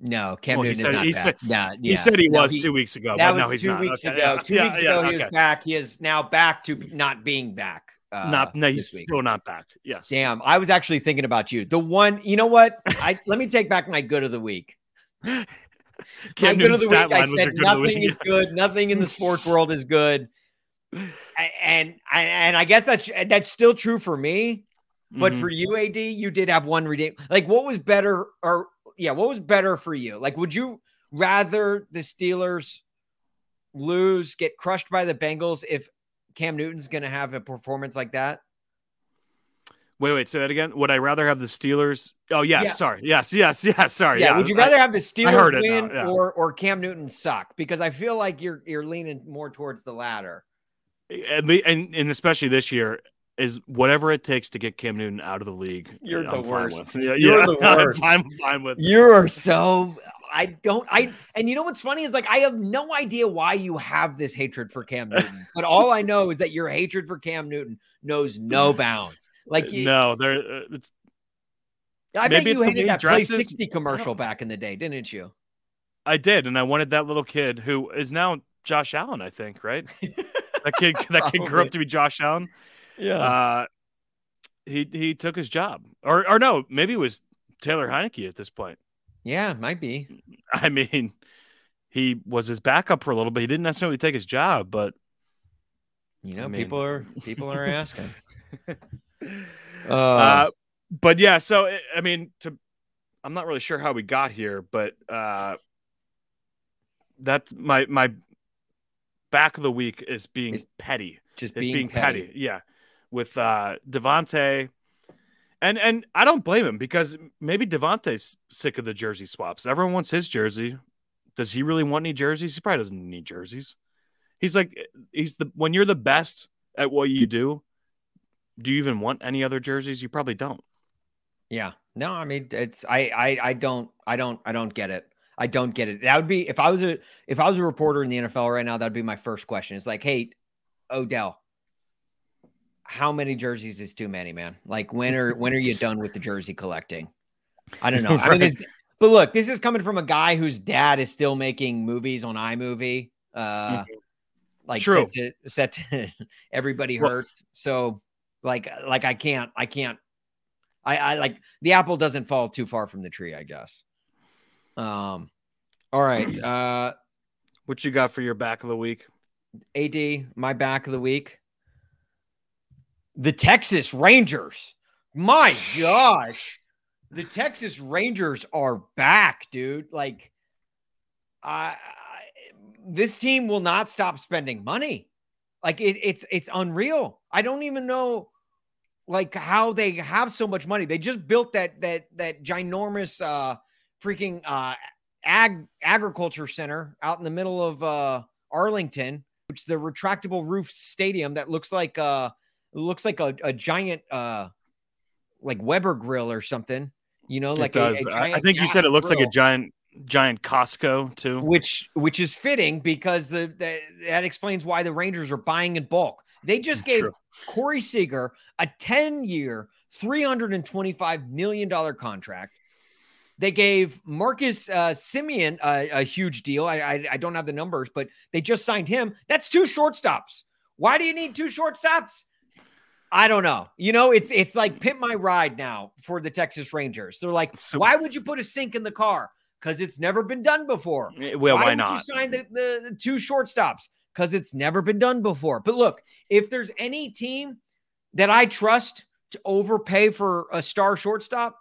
Speaker 1: No, Cam
Speaker 2: Well,
Speaker 1: Newton
Speaker 2: said-
Speaker 1: is not
Speaker 2: he
Speaker 1: back.
Speaker 2: said-
Speaker 1: yeah,
Speaker 2: he said he
Speaker 1: No,
Speaker 2: was two weeks ago.
Speaker 1: That was two
Speaker 2: not.
Speaker 1: weeks
Speaker 2: Okay,
Speaker 1: ago. Two
Speaker 2: yeah,
Speaker 1: weeks
Speaker 2: yeah,
Speaker 1: ago, he was back. He is now back to not being back. Uh,
Speaker 2: not. No, he's still not back. Yes.
Speaker 1: Damn, I was actually thinking about you. The one, you know what? I let me take back my good of the week.
Speaker 2: Cam
Speaker 1: my good of the week. I
Speaker 2: line was your
Speaker 1: said
Speaker 2: good of the
Speaker 1: nothing is good. Nothing in the sports world is good. And and and I guess that's that's still true for me. But
Speaker 2: Mhm.
Speaker 1: for you, AD, you did have one redeem. Like, what was better, or yeah, what was better for you? Like, would you rather the Steelers lose, get crushed by the Bengals if Cam Newton's going to have a performance like that?
Speaker 2: wait, wait, say that again. Would I rather have the Steelers? Oh, yes.
Speaker 1: Yeah.
Speaker 2: Sorry. Yes, yes, yes. Sorry.
Speaker 1: yeah,
Speaker 2: Yeah.
Speaker 1: Would you
Speaker 2: I-
Speaker 1: rather have the Steelers
Speaker 2: now,
Speaker 1: win
Speaker 2: yeah.
Speaker 1: or or Cam Newton suck? Because I feel like you're you're leaning more towards the latter.
Speaker 2: And, the- and and especially this year is whatever it takes to get Cam Newton out of the league.
Speaker 1: You're
Speaker 2: I'm
Speaker 1: the worst.
Speaker 2: Yeah,
Speaker 1: You're
Speaker 2: yeah,
Speaker 1: the
Speaker 2: I'm fine- fine with.
Speaker 1: You're so I don't I and you know what's funny is like I have no idea why you have this hatred for Cam Newton, but all I know is that your hatred for Cam Newton knows no bounds. Like you,
Speaker 2: no, there. Uh, it's
Speaker 1: I
Speaker 2: maybe
Speaker 1: bet you hated
Speaker 2: he
Speaker 1: that Play 60 commercial back in the day, didn't you?
Speaker 2: I did, and I wanted that little kid who is now Josh Allen. I think right. That kid. That kid grew up to be Josh Allen.
Speaker 1: Yeah.
Speaker 2: Uh, he he took his job, or or no, maybe it was Taylor Heinicke at this point.
Speaker 1: yeah, might be.
Speaker 2: I mean, he was his backup for a little bit. He didn't necessarily take his job, but
Speaker 1: You know,
Speaker 2: I mean-
Speaker 1: people are people are asking. Uh,
Speaker 2: uh, but yeah, so I- I mean, to I'm not really sure how we got here, but uh, that my my back of the week is being
Speaker 1: Is
Speaker 2: petty.
Speaker 1: just
Speaker 2: It's
Speaker 1: being,
Speaker 2: being,
Speaker 1: petty.
Speaker 2: petty. yeah, with uh, Davante, and and I don't blame him because maybe Davante's sick of the jersey swaps. Everyone wants his jersey. Does he really want any jerseys? He probably doesn't need jerseys. He's like he's the when you're the best at what you do. Do you even want any other jerseys? You probably don't.
Speaker 1: Yeah. No, I mean it's I I I don't I don't I don't get it. I don't get it. That would be if I was a if I was a reporter in the NFL right now, that'd be my first question. It's like, hey, Odell, how many jerseys is too many, man? Like when are when are you done with the jersey collecting? I don't know. I mean, this, but look, this is coming from a guy whose dad is still making movies on iMovie. Uh like
Speaker 2: True.
Speaker 1: set to set to everybody
Speaker 2: Well-
Speaker 1: hurts. So like like I can't I can't I I like the apple doesn't fall too far from the tree, I guess. Um all right. Uh
Speaker 2: What you got for your back of the week?
Speaker 1: AD, my back of the week. The Texas Rangers. My gosh. The Texas Rangers are back, dude. Like I, I this team will not stop spending money. Like it, it's it's unreal. I don't even know like how they have so much money. They just built that that that ginormous uh freaking uh ag agriculture center out in the middle of uh Arlington, which is the retractable roof stadium that looks like uh looks like a, a giant uh like Weber grill or something. You know, like
Speaker 2: it
Speaker 1: a-
Speaker 2: does.
Speaker 1: a
Speaker 2: I- think you said it looks like a giant giant Costco too.
Speaker 1: which which is fitting because the, the that explains why the Rangers are buying in bulk. They just gave
Speaker 2: True.
Speaker 1: Corey Seager a 10 year, $325 million contract. They gave Marcus uh, Semien a, a, huge deal. I, I, I don't have the numbers, but they just signed him. That's two shortstops. Why do you need two shortstops? I don't know. You know, it's it's like pit my ride now for the Texas Rangers. They're like, so, why would you put a sink in the car? Because it's never been done before.
Speaker 2: Eh, well, why,
Speaker 1: why
Speaker 2: not?
Speaker 1: you sign the, the, the two shortstops? Because it's never been done before. But look, if there's any team that I trust to overpay for a star shortstop,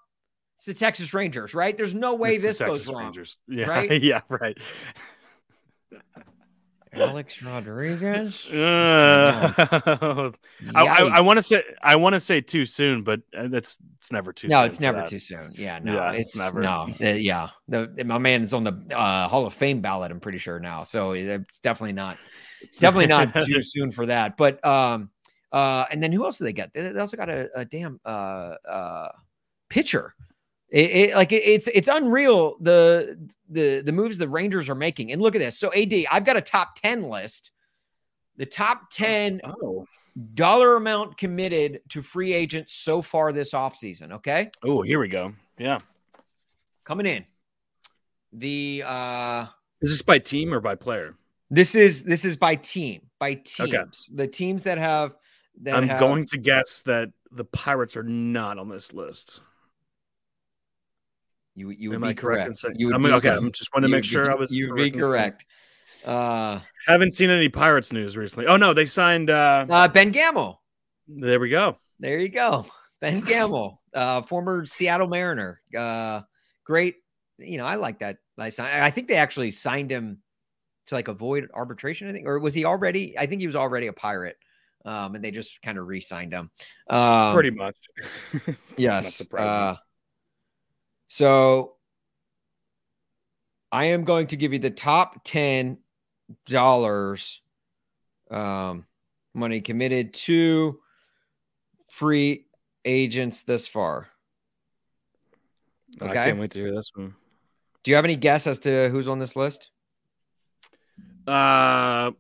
Speaker 1: it's the Texas Rangers, right? There's no way
Speaker 2: it's
Speaker 1: this
Speaker 2: goes
Speaker 1: wrong.
Speaker 2: Rangers. Yeah,
Speaker 1: right?
Speaker 2: yeah, right.
Speaker 1: Alex Rodriguez.
Speaker 2: Uh, I, I, I want to say I want to say too soon, but uh, that's it's never too. Soon.
Speaker 1: No,
Speaker 2: soon
Speaker 1: it's never
Speaker 2: that.
Speaker 1: too soon. Yeah, no,
Speaker 2: Yeah,
Speaker 1: it's,
Speaker 2: it's never.
Speaker 1: No, uh, yeah, the, my man is on the uh, Hall of Fame ballot. I'm pretty sure now, so it's definitely not. It's definitely not too soon for that. But um, uh, and then who else do they get? They they also got a, a damn uh uh pitcher. It, it, like it, it's it's unreal the the the moves the Rangers are making. And look at this. So AD, I've got a top ten list. The top ten
Speaker 2: Oh,
Speaker 1: dollar amount committed to free agents so far this offseason. Okay,
Speaker 2: oh, here we go. Yeah,
Speaker 1: coming in. The uh
Speaker 2: is this by team or by player?
Speaker 1: this is this is by team by teams. The teams that have that
Speaker 2: I'm
Speaker 1: have,
Speaker 2: going to guess that the Pirates are not on this list.
Speaker 1: You you would
Speaker 2: Am
Speaker 1: be
Speaker 2: I correct.
Speaker 1: correct. You would
Speaker 2: I'm,
Speaker 1: be,
Speaker 2: okay, I'm just want to make sure
Speaker 1: be-
Speaker 2: I was.
Speaker 1: You'd be correct. Uh,
Speaker 2: Haven't seen any Pirates news recently. Oh no, they signed. uh
Speaker 1: uh Ben Gamel.
Speaker 2: There we go.
Speaker 1: There you go. Ben Gamel, uh, former Seattle Mariner. Uh, great. You know, I like that. I signed. I think they actually signed him to like avoid arbitration. I think, or was he already? I think he was already a pirate. Um, and they just kind of re-signed him. Um,
Speaker 2: Pretty much.
Speaker 1: Yes.
Speaker 2: Surprising.
Speaker 1: So I am going to give you the top ten dollars um, money committed to free agents this far. Okay.
Speaker 2: I can't wait to hear this one.
Speaker 1: Do you have any guess as to who's on this list?
Speaker 2: Uh,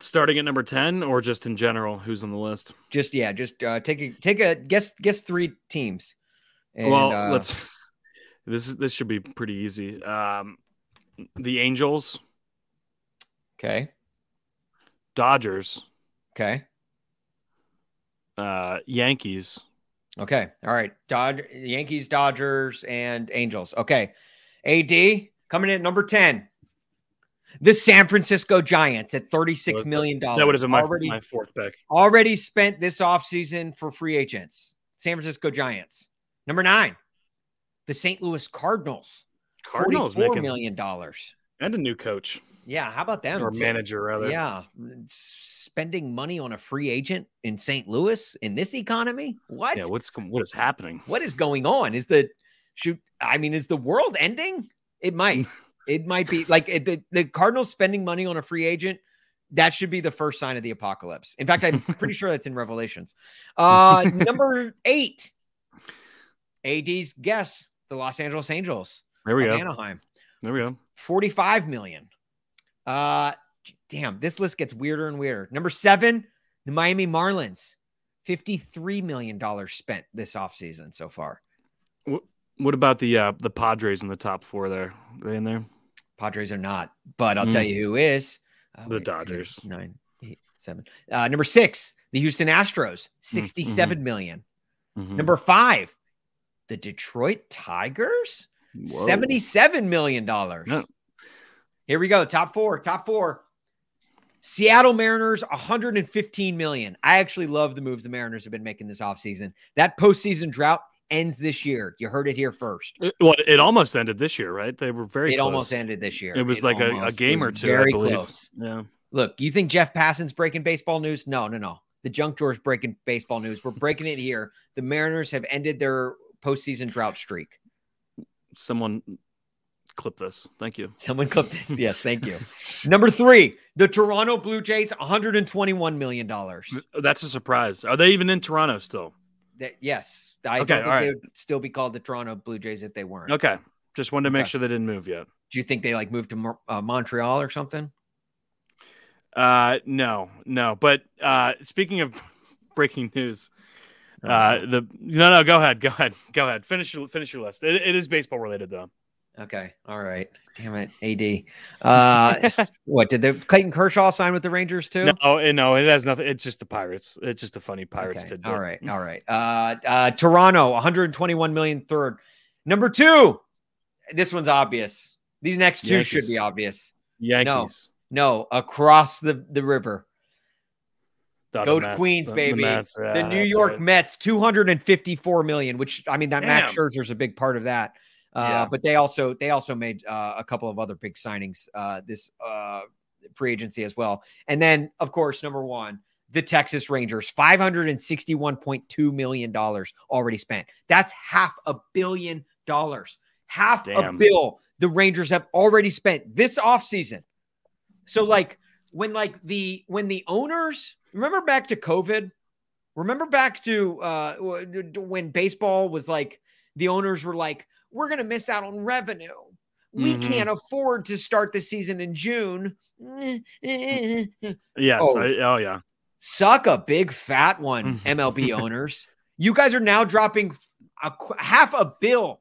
Speaker 2: starting at number ten, or just in general, who's on the list?
Speaker 1: Just yeah, just uh, take a take a guess guess three teams. And,
Speaker 2: well,
Speaker 1: uh,
Speaker 2: let's. This is this should be pretty easy. Um, the Angels,
Speaker 1: okay,
Speaker 2: Dodgers,
Speaker 1: okay,
Speaker 2: uh, Yankees.
Speaker 1: okay. All right, Dod Yankees, Dodgers, and Angels. Okay, AD coming in at number ten. The San Francisco Giants at thirty-six
Speaker 2: Was
Speaker 1: million dollars.
Speaker 2: That would have been my,
Speaker 1: already
Speaker 2: my fourth pick.
Speaker 1: already spent this offseason for free agents. San Francisco Giants. Number nine, the St. Louis Cardinals.
Speaker 2: Cardinals
Speaker 1: 44
Speaker 2: making
Speaker 1: million dollars.
Speaker 2: and a new coach
Speaker 1: Yeah, how about them?
Speaker 2: or manager rather.
Speaker 1: Yeah, spending money on a free agent in St. Louis in this economy? What?
Speaker 2: Yeah. What's what is happening?
Speaker 1: what is going on? Is the shoot? I mean, is the world ending? It might. it might be like the the Cardinals spending money on a free agent. That should be the first sign of the apocalypse. In fact, I'm pretty sure that's in Revelations. Uh, number eight, AD's guess: the Los Angeles Angels
Speaker 2: There we go.
Speaker 1: Anaheim.
Speaker 2: There we go.
Speaker 1: 45 million. Uh damn, this list gets weirder and weirder. Number seven, the Miami Marlins. $53 million spent this offseason so far.
Speaker 2: What about the uh, the Padres in the top four there? Are they in there?
Speaker 1: Padres are not, but I'll tell
Speaker 2: Mm.
Speaker 1: you who is. Uh,
Speaker 2: The
Speaker 1: wait,
Speaker 2: Dodgers.
Speaker 1: Nine, eight, seven. Uh, number six, the Houston Astros,
Speaker 2: Mm,
Speaker 1: sixty-seven million.
Speaker 2: Mhm.
Speaker 1: Number five, the Detroit Tigers,
Speaker 2: Whoa.
Speaker 1: $77 million.
Speaker 2: Yeah.
Speaker 1: Here we go. Top four. Top four. Seattle Mariners, 115 million. I actually love the moves the Mariners have been making this offseason. That postseason drought ends this year. You heard it here first.
Speaker 2: It, well, it almost ended this year, right? They were very.
Speaker 1: it
Speaker 2: close.
Speaker 1: almost ended this year.
Speaker 2: It was like a- a game or
Speaker 1: was
Speaker 2: two, I
Speaker 1: Very
Speaker 2: believe.
Speaker 1: close.
Speaker 2: Yeah.
Speaker 1: Look, you think Jeff Passan's breaking baseball news? No, no, no. The junk drawer's breaking baseball news. We're breaking it here. The Mariners have ended their postseason drought streak.
Speaker 2: Someone clip this. Thank you.
Speaker 1: Someone clip this. Yes, thank you. Number three, the Toronto Blue Jays, $121 million.
Speaker 2: That's a surprise. Are they even in Toronto still?
Speaker 1: That, yes, I
Speaker 2: Okay,
Speaker 1: don't think
Speaker 2: all
Speaker 1: they would still be called the Toronto Blue Jays if they weren't.
Speaker 2: Okay. Just wanted to make
Speaker 1: Okay.
Speaker 2: sure they didn't move yet.
Speaker 1: Do you think they like moved to uh, Montreal or something?
Speaker 2: Uh, no, no. But uh, speaking of breaking news, Uh, the no, no, go ahead, go ahead, go ahead. Finish your finish your list. it, it is baseball related though.
Speaker 1: Okay, all right. Damn it, AD. Uh, what did the Clayton Kershaw sign with the Rangers too?
Speaker 2: No, it, no, it has nothing. It's just the Pirates. It's just a funny Pirates
Speaker 1: Okay,
Speaker 2: tidbit.
Speaker 1: All right, all right. Uh, uh, Toronto, 121 million third. Number two, this one's obvious. These next two should be obvious.
Speaker 2: Yankees.
Speaker 1: No, no, across the the river. Go to
Speaker 2: Mets.
Speaker 1: Queens,
Speaker 2: The- the
Speaker 1: baby.
Speaker 2: Mets,
Speaker 1: the New York
Speaker 2: right.
Speaker 1: Mets, 254 million, which I mean that Max
Speaker 2: Damn.
Speaker 1: Scherzer's a big part of that. Uh,
Speaker 2: Yeah.
Speaker 1: but they also they also made uh, a couple of other big signings uh, this uh, free agency as well. And then of course, number one, the Texas Rangers, 561.2 million dollars already spent. That's half a billion dollars. Half a bill the Rangers have already spent this offseason. So like when like the when the owners remember back to COVID, remember back to uh when baseball was like the owners were like, we're gonna miss out on revenue. We
Speaker 2: Mhm.
Speaker 1: can't afford to start the season in June.
Speaker 2: Yes.
Speaker 1: Oh.
Speaker 2: I- oh yeah.
Speaker 1: Suck a big fat one. MLB owners. You guys are now dropping a half a bill,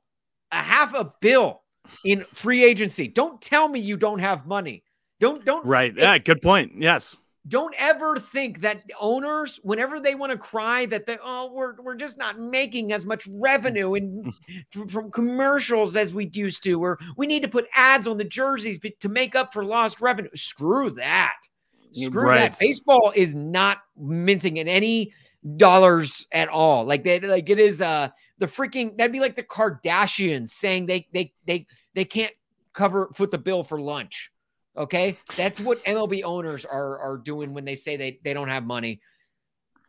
Speaker 1: a half a bill in free agency. Don't tell me you don't have money. Don't don't
Speaker 2: Right.
Speaker 1: It-
Speaker 2: Yeah. Good point. Yes.
Speaker 1: Don't ever think that owners, whenever they want to cry that they oh we're we're just not making as much revenue in from, commercials as we used to, or we need to put ads on the jerseys to make up for lost revenue. Screw that. Screw
Speaker 2: Right.
Speaker 1: that. Baseball is not minting in any dollars at all. Like they like it is uh the freaking that'd be like the Kardashians saying they they they they can't cover foot the bill for lunch. Okay, that's what MLB owners are are doing when they say they they don't have money.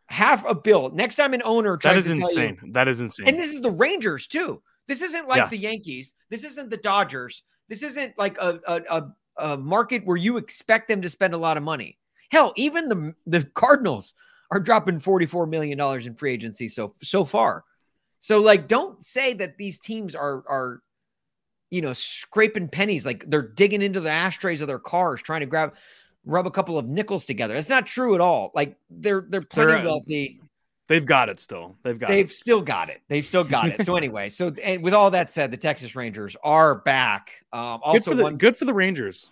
Speaker 1: Half a bill. Next time an owner
Speaker 2: That is
Speaker 1: to tell you,
Speaker 2: insane. That is insane.
Speaker 1: and this is the Rangers too. This isn't like
Speaker 2: Yeah.
Speaker 1: the Yankees. This isn't the Dodgers. This isn't like a, a a a market where you expect them to spend a lot of money. Hell, even the the Cardinals are dropping forty four million dollars in free agency so so far. So like, don't say that these teams are are you know scraping pennies like they're digging into the ashtrays of their cars trying to grab rub a couple of nickels together. That's not true at all. Like they're they're plenty
Speaker 2: They're,
Speaker 1: wealthy.
Speaker 2: They've got it still. They've got
Speaker 1: They've
Speaker 2: it.
Speaker 1: still got it. They've still got it. So anyway, so and with all that said, the Texas Rangers are back. Um,
Speaker 2: Good
Speaker 1: also,
Speaker 2: for the
Speaker 1: one
Speaker 2: good for the Rangers.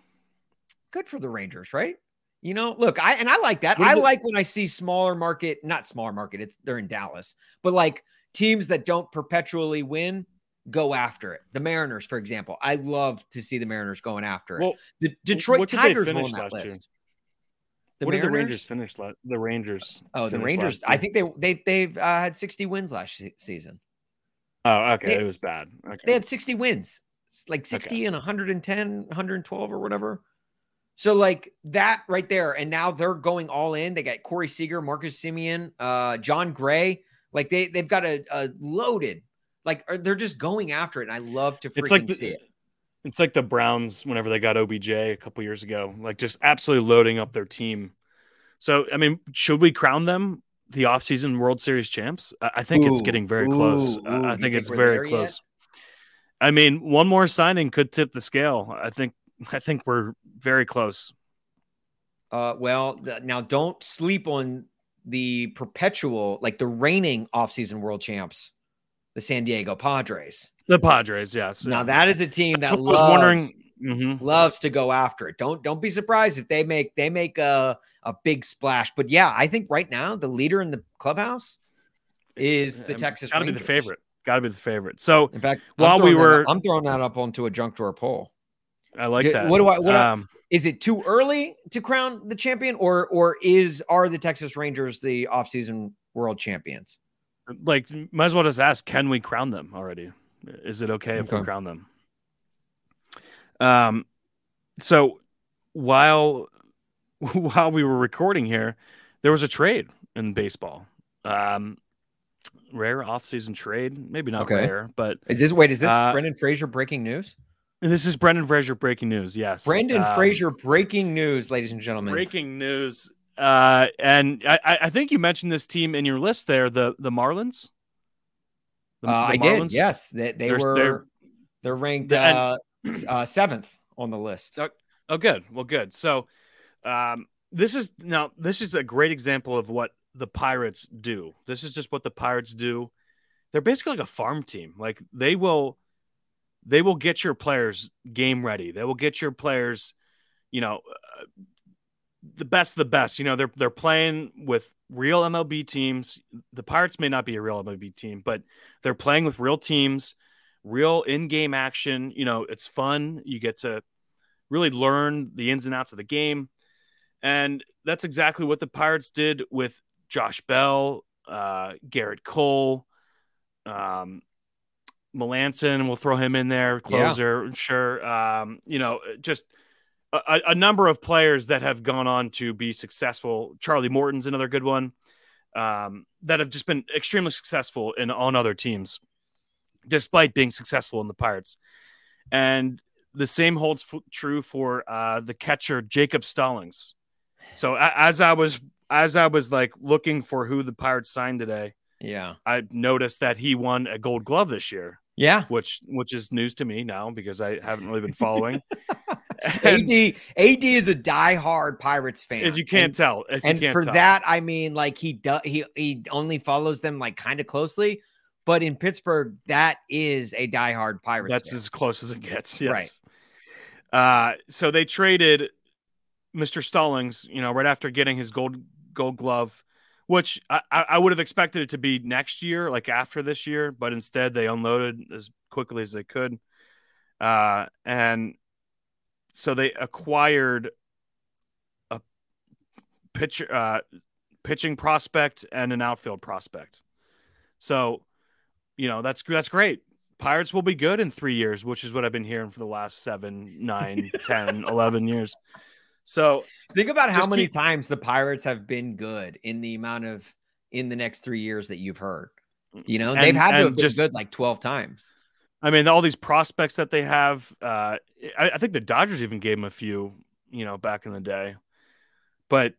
Speaker 1: good for the Rangers, right? You know, look, I and I like that. I like when I see smaller market, not smaller market. It's they're in Dallas, but like teams that don't perpetually win go after it. The Mariners, for example, I love to see the Mariners going after it.
Speaker 2: Well,
Speaker 1: the Detroit Tigers were on that
Speaker 2: last year?
Speaker 1: list. The
Speaker 2: what did the
Speaker 1: Mariners?
Speaker 2: Rangers finish? la- The Rangers.
Speaker 1: Oh, the Rangers. I think they they they've uh, had 60 wins last se- season.
Speaker 2: Oh, okay.
Speaker 1: they-
Speaker 2: it was bad. Okay.
Speaker 1: They had 60 wins, like 60 and 110, 112 or whatever. So like that right there, and now they're going all in. They got Corey Seager, Marcus Semien, uh, Jon Gray. Like they they've got a, a loaded. Like are- they're just going after it, and I love to freaking
Speaker 2: it's like
Speaker 1: see
Speaker 2: the,
Speaker 1: it.
Speaker 2: it's like the Browns whenever they got OBJ a couple years ago, like just absolutely loading up their team. So, I mean, should we crown them the offseason World Series champs? I, I think it's getting very close.
Speaker 1: ooh,
Speaker 2: I-
Speaker 1: ooh.
Speaker 2: I think
Speaker 1: think
Speaker 2: it's
Speaker 1: we're there
Speaker 2: very
Speaker 1: yet?
Speaker 2: close. I mean, one more signing could tip the scale. I think I think we're very close.
Speaker 1: Uh, well, th- now don't sleep on the perpetual, like the reigning offseason world champs, the San Diego Padres.
Speaker 2: The Padres, yes.
Speaker 1: Now that is a team
Speaker 2: That's
Speaker 1: that loves,
Speaker 2: wondering. Mhm.
Speaker 1: loves to go after it. Don't don't be surprised if they make they make a a big splash. But yeah, I think right now the leader in the clubhouse
Speaker 2: It's-
Speaker 1: is the
Speaker 2: um,
Speaker 1: Texas
Speaker 2: Gotta be the favorite. Gotta be the favorite. So
Speaker 1: In fact,
Speaker 2: While we were-
Speaker 1: up- I'm throwing that up onto a junk drawer poll.
Speaker 2: I like
Speaker 1: Do-
Speaker 2: that.
Speaker 1: what do I- what I-
Speaker 2: um,
Speaker 1: Is it too early to crown the champion, or or is are the Texas Rangers the offseason world champions?
Speaker 2: Like might as well just ask can we crown them already is it okay if we crown them um so while while we were recording here there was a trade in baseball um rare off-season trade maybe not
Speaker 1: Okay.
Speaker 2: rare but
Speaker 1: Is this wait? Is this
Speaker 2: Uh,
Speaker 1: Brendan Fraser breaking news?
Speaker 2: this is brendan fraser breaking news yes
Speaker 1: Brendan
Speaker 2: Um,
Speaker 1: Fraser breaking news, ladies and gentlemen.
Speaker 2: breaking news uh and I, I think you mentioned this team in your list there the the marlins The-
Speaker 1: Uh,
Speaker 2: the
Speaker 1: I did. Yes, they, they
Speaker 2: They're-
Speaker 1: were.
Speaker 2: they're-
Speaker 1: They're, ranked
Speaker 2: and-
Speaker 1: uh, uh, seventh on the list.
Speaker 2: So- Oh, good. Well, good. So, um, this is now this is a great example of what the Pirates do. This is just what the Pirates do. They're basically like a farm team. Like they will they will get your players game ready. They will get your players, you know, uh, the best of the best. You know, they're they're playing with real MLB teams. The Pirates may not be a real MLB team, but they're playing with real teams, real in-game action. You know, it's fun. You get to really learn the ins and outs of the game. And that's exactly what the Pirates did with Josh Bell, uh, Gerrit Cole, um, Melancon. We'll throw him in there, closer, yeah. sure. Um, you know, just a, a, number of players that have gone on to be successful. Charlie Morton's another good one um, that have just been extremely successful in on other teams, despite being successful in the Pirates. And the same holds f- true for uh, the catcher Jacob Stallings. So a- as I was as I was like looking for who the Pirates signed today,
Speaker 1: yeah,
Speaker 2: I noticed that he won a Gold Glove this year.
Speaker 1: Yeah,
Speaker 2: which which is news to me now because I haven't really been following.
Speaker 1: AD AD is a diehard Pirates fan.
Speaker 2: If you can't and, tell,
Speaker 1: and
Speaker 2: can't
Speaker 1: for
Speaker 2: tell.
Speaker 1: that, I mean, like he does, he he only follows them like kind of closely. But in Pittsburgh, that is a diehard Pirates.
Speaker 2: That's
Speaker 1: fan.
Speaker 2: as close as it gets. Yes. Right. Uh, so they traded Mr. Stallings, you know, right after getting his gold gold glove, which I, I would have expected it to be next year, like after this year, but instead they unloaded as quickly as they could. Uh, and so they acquired a pitcher, uh, pitching prospect and an outfield prospect. So, you know, that's that's great. Pirates will be good in three years, which is what I've been hearing for the last seven, nine, ten, eleven years. So
Speaker 1: think about how many keep... times the Pirates have been good in the amount of in the next three years that you've heard. You know, and, they've had to have just, good like 12 times.
Speaker 2: I mean, all these prospects that they have, uh, I, I think the Dodgers even gave them a few, you know, back in the day. But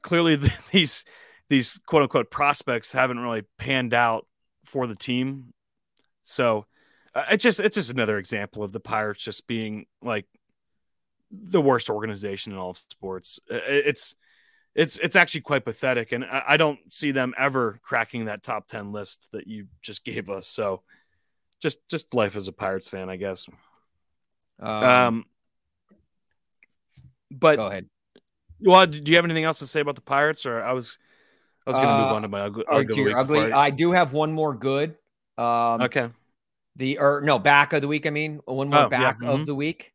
Speaker 2: clearly, the, these these quote unquote prospects haven't really panned out for the team. So uh, it's just it's just another example of the Pirates just being like the worst organization in all of sports. It's it's it's actually quite pathetic, and I don't see them ever cracking that top ten list that you just gave us. So, just just life as a Pirates fan, I guess. Um, um but
Speaker 1: go ahead.
Speaker 2: Well, do you have anything else to say about the Pirates, or I was I was going to uh, move on to my ugly. ugly,
Speaker 1: ugly. I... Do have one more good. Um,
Speaker 2: okay.
Speaker 1: The or no back of the week. I mean, one more oh, back yeah. mm-hmm. of the week.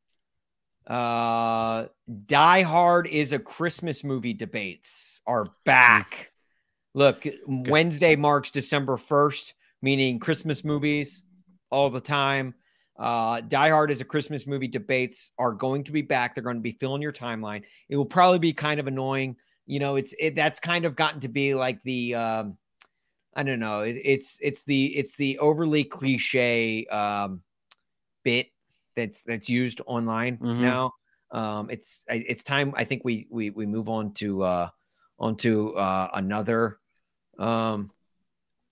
Speaker 1: Uh, Die Hard is a Christmas movie debates are back. Look, Wednesday marks December 1st, meaning Christmas movies all the time. Uh, Die Hard is a Christmas movie debates are going to be back. They're going to be filling your timeline. It will probably be kind of annoying. You know, it's it, that's kind of gotten to be like the um, I don't know. It, it's it's the it's the overly cliche um, bit that's that's used online mm-hmm. now. Um, it's it's time. I think we we we move on to uh, onto uh, another um,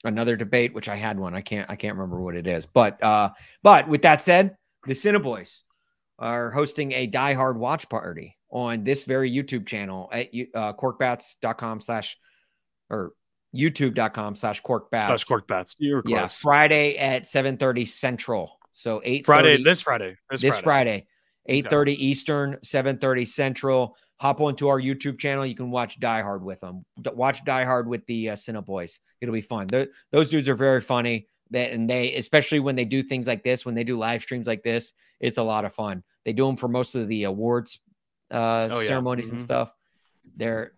Speaker 1: another debate, which I had one. I can't I can't remember what it is. But uh, but with that said, the Cineboys are hosting a Die Hard watch party on this very YouTube channel at uh, corkbats.com slash or youtube.com slash corkbats
Speaker 2: slash corkbats. You're close. Yeah,
Speaker 1: Friday at 7:30 Central. So eight
Speaker 2: Friday, this Friday,
Speaker 1: this, this Friday. Friday, 8:30 okay. Eastern, 7:30 Central. Hop onto our YouTube channel. You can watch Die Hard with them. Watch Die Hard with the uh, Cine Boys. It'll be fun. They're, those dudes are very funny. That and they, especially when they do things like this, when they do live streams like this, it's a lot of fun. They do them for most of the awards uh, oh, ceremonies yeah. mm-hmm. and stuff. They're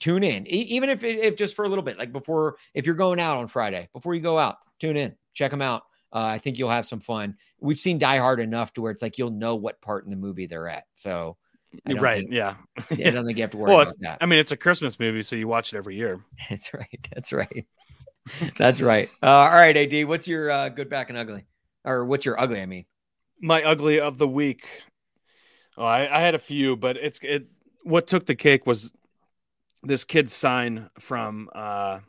Speaker 1: tune in, e- even if if just for a little bit, like before, if you're going out on Friday, before you go out, tune in, check them out. Uh, I think you'll have some fun. We've seen Die Hard enough to where it's like you'll know what part in the movie they're at. So,
Speaker 2: right,
Speaker 1: think,
Speaker 2: yeah.
Speaker 1: I don't think you have to worry well, about that.
Speaker 2: I mean, it's a Christmas movie, so you watch it every year.
Speaker 1: That's right. That's right. That's right. Uh, all right, Ad, what's your uh, good, back, and ugly, or what's your ugly? I mean,
Speaker 2: my ugly of the week. Oh, I, I had a few, but it's it. What took the cake was this kid's sign from uh,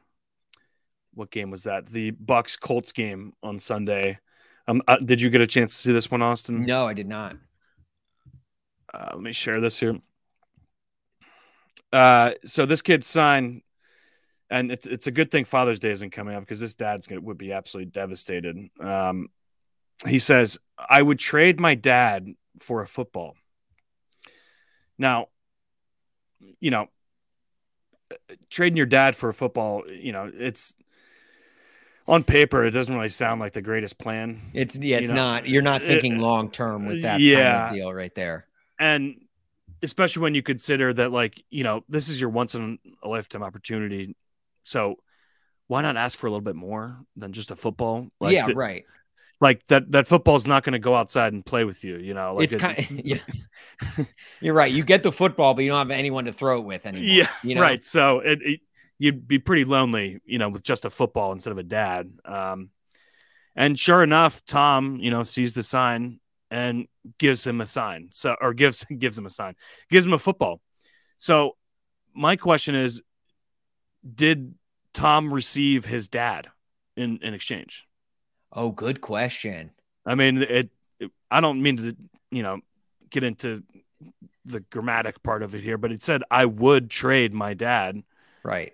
Speaker 2: what game was that? The Bucs Colts game on Sunday. Um, uh, did you get a chance to see this one, Austin?
Speaker 1: No, I did not.
Speaker 2: Uh, let me share this here. Uh, so this kid's sign and it's it's a good thing Father's Day isn't coming up because this dad's gonna would be absolutely devastated. Um, he says, "I would trade my dad for a football." Now, you know, trading your dad for a football, you know, it's on paper it doesn't really sound like the greatest plan.
Speaker 1: It's yeah, it's
Speaker 2: you know?
Speaker 1: not. You're not thinking long term with that
Speaker 2: Yeah.
Speaker 1: kind of deal right there.
Speaker 2: And especially when you consider that like you know this is your once in a lifetime opportunity so why not ask for a little bit more than just a football like
Speaker 1: yeah,
Speaker 2: th-
Speaker 1: right.
Speaker 2: like that that football's not going to go outside and play with you you know like
Speaker 1: It's kind- yeah. You're right. You get the football, but you don't have anyone to throw it with anymore.
Speaker 2: yeah
Speaker 1: you know?
Speaker 2: right so it, it you'd be pretty lonely you know with just a football instead of a dad um and sure enough tom you know sees the sign and gives him a sign so or gives gives him a sign gives him a football so my question is did tom receive his dad in in exchange
Speaker 1: Oh, good question.
Speaker 2: i mean it, it i don't mean to you know get into the grammatic part of it here but it said i would trade my dad
Speaker 1: Right.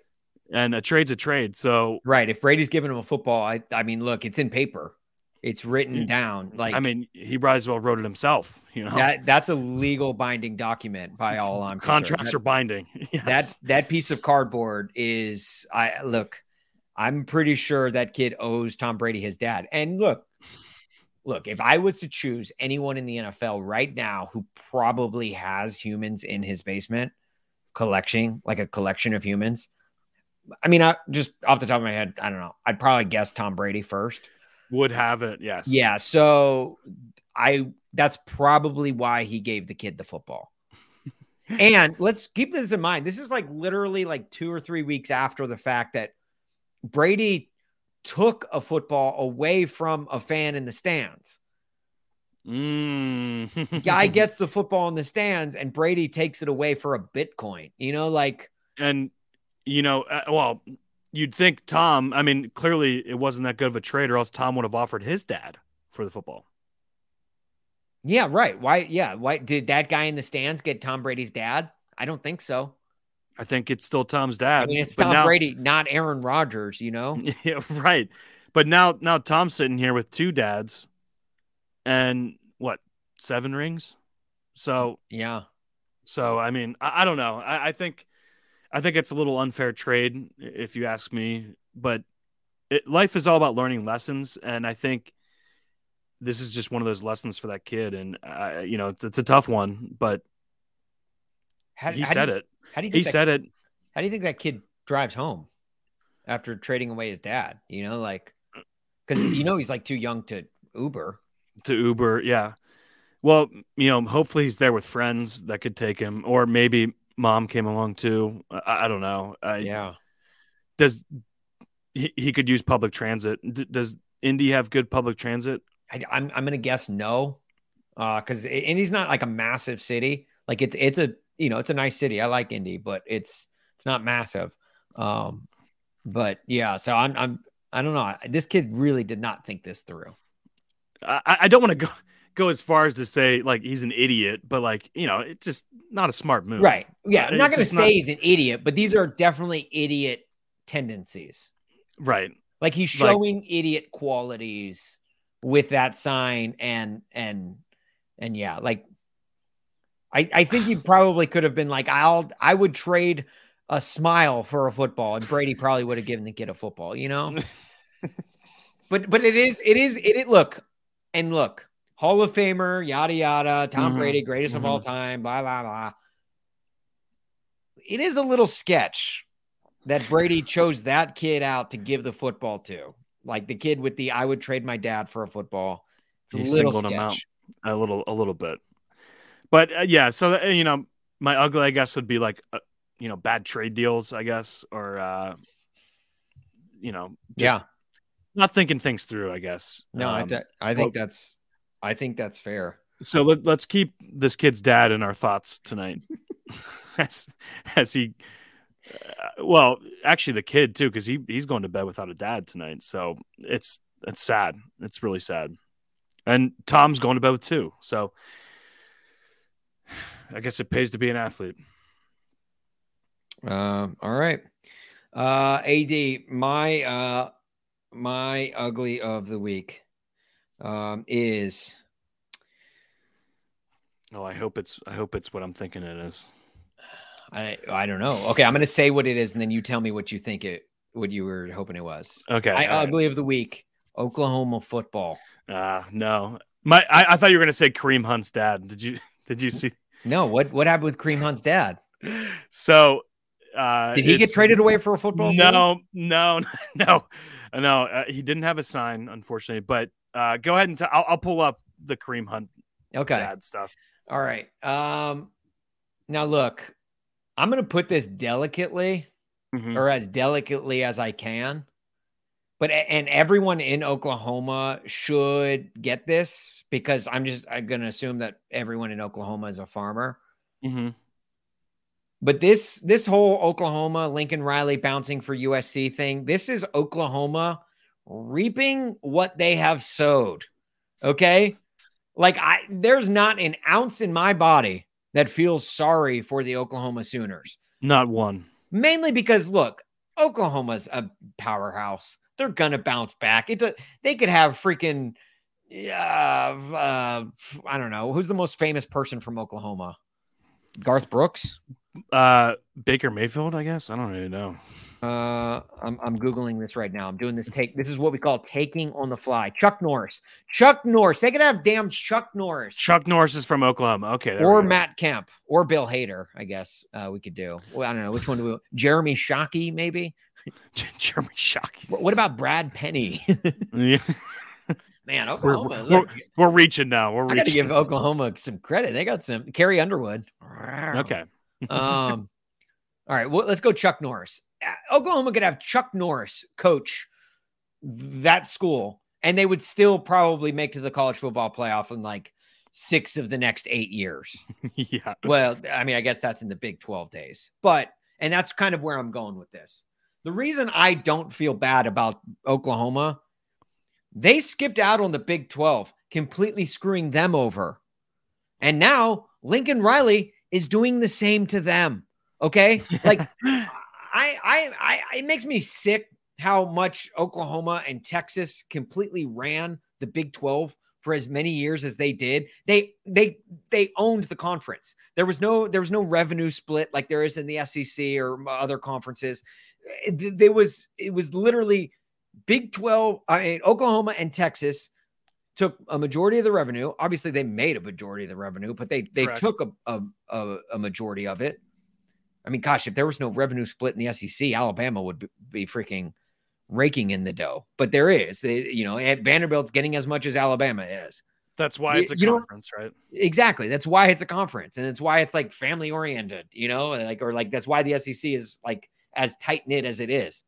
Speaker 2: and a trade's a trade so
Speaker 1: Right. If Brady's giving him a football, I I mean, look, it's in paper. It's written down. Like
Speaker 2: I mean, he might as well wrote it himself. You know,
Speaker 1: that that's a legal binding document by all I'm concerned.
Speaker 2: contracts
Speaker 1: That-
Speaker 2: are binding. Yes.
Speaker 1: that that piece of cardboard is I look, I'm pretty sure that kid owes Tom Brady his dad. And look, look, if I was to choose anyone in the NFL right now who probably has humans in his basement collecting like a collection of humans, I mean, I just off the top of my head, I don't know. I'd probably guess Tom Brady first.
Speaker 2: Would have it. Yes.
Speaker 1: Yeah, so I that's probably why he gave the kid the football. and let's keep this in mind. This is like literally like 2 or 3 weeks after the fact that Brady took a football away from a fan in the stands.
Speaker 2: Mm.
Speaker 1: Guy gets the football in the stands and Brady takes it away for a Bitcoin. You know, like
Speaker 2: and you know, uh, well, you'd think Tom. I mean, clearly it wasn't that good of a trade, or else Tom would have offered his dad for the football.
Speaker 1: yeah, right. Why yeah, why did that guy in the stands get Tom Brady's dad? I don't think so.
Speaker 2: I think it's still Tom's dad.
Speaker 1: I mean, it's Tom
Speaker 2: now-
Speaker 1: Brady, not Aaron Rodgers, you know?
Speaker 2: Yeah, right. But now, now Tom's sitting here with two dads, and what seven rings? So
Speaker 1: Yeah.
Speaker 2: So I mean, I, I don't know. I, I think I think it's a little unfair trade if you ask me. But it, life is all about learning lessons, and I think this is just one of those lessons for that kid. And uh, you know, it's, it's a tough one, but
Speaker 1: How,
Speaker 2: he
Speaker 1: how
Speaker 2: said
Speaker 1: you,
Speaker 2: it.
Speaker 1: How do you
Speaker 2: He
Speaker 1: that,
Speaker 2: said it.
Speaker 1: How do you think that kid drives home after trading away his dad? You know, like because you know he's like too young to Uber.
Speaker 2: to Uber. Yeah. Well, you know, hopefully he's there with friends that could take him, or maybe mom came along too. I, I don't know. I,
Speaker 1: Yeah.
Speaker 2: Does he, he could use public transit? D- does Indy have good public transit?
Speaker 1: I, I'm I'm gonna guess no, because Indy's not like a massive city. Like it's it's a you know it's a nice city. I like Indy, but it's it's not massive. Um, but yeah, so I'm I'm I don't know. This kid really did not think this through.
Speaker 2: I, I don't want to go go as far as to say like he's an idiot, but like you know, it's just not a smart move.
Speaker 1: Right. Yeah.
Speaker 2: Uh,
Speaker 1: I'm not gonna say
Speaker 2: not-
Speaker 1: he's an idiot, but these are definitely idiot tendencies.
Speaker 2: Right.
Speaker 1: Like he's
Speaker 2: Like-
Speaker 1: showing idiot qualities with that sign and and and yeah, like I I think he probably could have been like I'll I would trade a smile for a football and Brady probably would have given the kid a football, you know? but but it is it is it, it look and look Hall of Famer yada yada Tom
Speaker 2: Mhm,
Speaker 1: Brady greatest of all time blah blah blah. It is a little sketch that Brady chose that kid out to give the football to, like the kid with the I would trade my dad for a football. It's a
Speaker 2: He
Speaker 1: little
Speaker 2: singled him out.
Speaker 1: sketch.
Speaker 2: A little a little bit. But uh, yeah, so uh, you know, my ugly I guess would be like uh, you know, bad trade deals, I guess, or uh you know, just
Speaker 1: Yeah,
Speaker 2: not thinking things through, I guess.
Speaker 1: no, I,
Speaker 2: Um,
Speaker 1: th- I think
Speaker 2: well-
Speaker 1: that's I think that's fair.
Speaker 2: so let, let's keep this kid's dad in our thoughts tonight as as he uh, well actually the kid too because he he's going to bed without a dad tonight so it's it's sad it's really sad and tom's going to bed too. so i guess it pays to be an athlete
Speaker 1: Um, all right. Uh, AD, my uh, my ugly of the week um, is.
Speaker 2: Oh, I hope it's I hope it's what I'm thinking it is.
Speaker 1: I I don't know. Okay, I'm gonna say what it is, and then you tell me what you think it what you were hoping it was.
Speaker 2: Okay.
Speaker 1: I ugly of the week. Oklahoma football.
Speaker 2: Uh no. My I, I thought you were gonna say Kareem Hunt's dad. Did you did you see
Speaker 1: No, what what happened with Kareem Hunt's dad?
Speaker 2: So uh
Speaker 1: did he get traded away for a football?
Speaker 2: No, team? no, no, no. Uh, he didn't have a sign, unfortunately. But uh, go ahead and i will I'll pull up the Kareem Hunt
Speaker 1: okay
Speaker 2: dad stuff.
Speaker 1: All right. Um, now look, I'm going to put this delicately mm-hmm. or as delicately as I can. But and everyone in Oklahoma should get this because I'm just I'm going to assume that everyone in Oklahoma is a farmer.
Speaker 2: Mm-hmm.
Speaker 1: But this this whole Oklahoma Lincoln Riley bouncing for USC thing, this is Oklahoma reaping what they have sowed. Okay? Like I there's not an ounce in my body that feels sorry for the Oklahoma Sooners.
Speaker 2: Not one.
Speaker 1: Mainly because look, Oklahoma's a powerhouse. They're gonna bounce back. It's a they could have freaking uh, uh I don't know who's the most famous person from Oklahoma. Garth Brooks,
Speaker 2: uh Baker Mayfield, I guess. I don't really know.
Speaker 1: Uh, I'm, I'm googling this right now. I'm doing this take. This is what we call taking on the fly. Chuck Norris. Chuck Norris. They could have damn Chuck Norris.
Speaker 2: Chuck Norris is from Oklahoma. Okay.
Speaker 1: Or Matt Kemp or Bill Hader. I guess uh, we could do. Well, I don't know which one do we. Jeremy Shockey maybe.
Speaker 2: Jeremy Shockey.
Speaker 1: What about Brad Penny?
Speaker 2: yeah.
Speaker 1: Man, Oklahoma.
Speaker 2: We're, we're, we're, reaching now. We're reaching. I
Speaker 1: got to give Oklahoma some credit. They got some Carrie Underwood.
Speaker 2: Okay.
Speaker 1: um. All right. Well, let's go Chuck Norris. Uh, Oklahoma could have Chuck Norris coach that school, and they would still probably make to the college football playoff in like six of the next eight years.
Speaker 2: yeah.
Speaker 1: Well, I mean, I guess that's in the Big 12 days, but, and that's kind of where I'm going with this. The reason I don't feel bad about Oklahoma, they skipped out on the Big 12, completely screwing them over. And now Lincoln Riley is doing the same to them. Okay. Like, I, I, I, it makes me sick how much Oklahoma and Texas completely ran the Big 12 for as many years as they did. They, they, they owned the conference. There was no, there was no revenue split like there is in the SEC or other conferences. It, there was, it was literally Big 12. I mean, Oklahoma and Texas took a majority of the revenue. Obviously, they made a majority of the revenue, but they they Correct. took a, a, a majority of it. I mean, gosh, if there was no revenue split in the SEC, Alabama would be, be freaking raking in the dough. But there is, they, you know, eh, Vanderbilt's getting as much as Alabama is.
Speaker 2: That's why it's a you conference, right?
Speaker 1: Exactly. That's why it's a conference, and it's why it's like family oriented, you know, like or like that's why the SEC is like as tight knit as it is.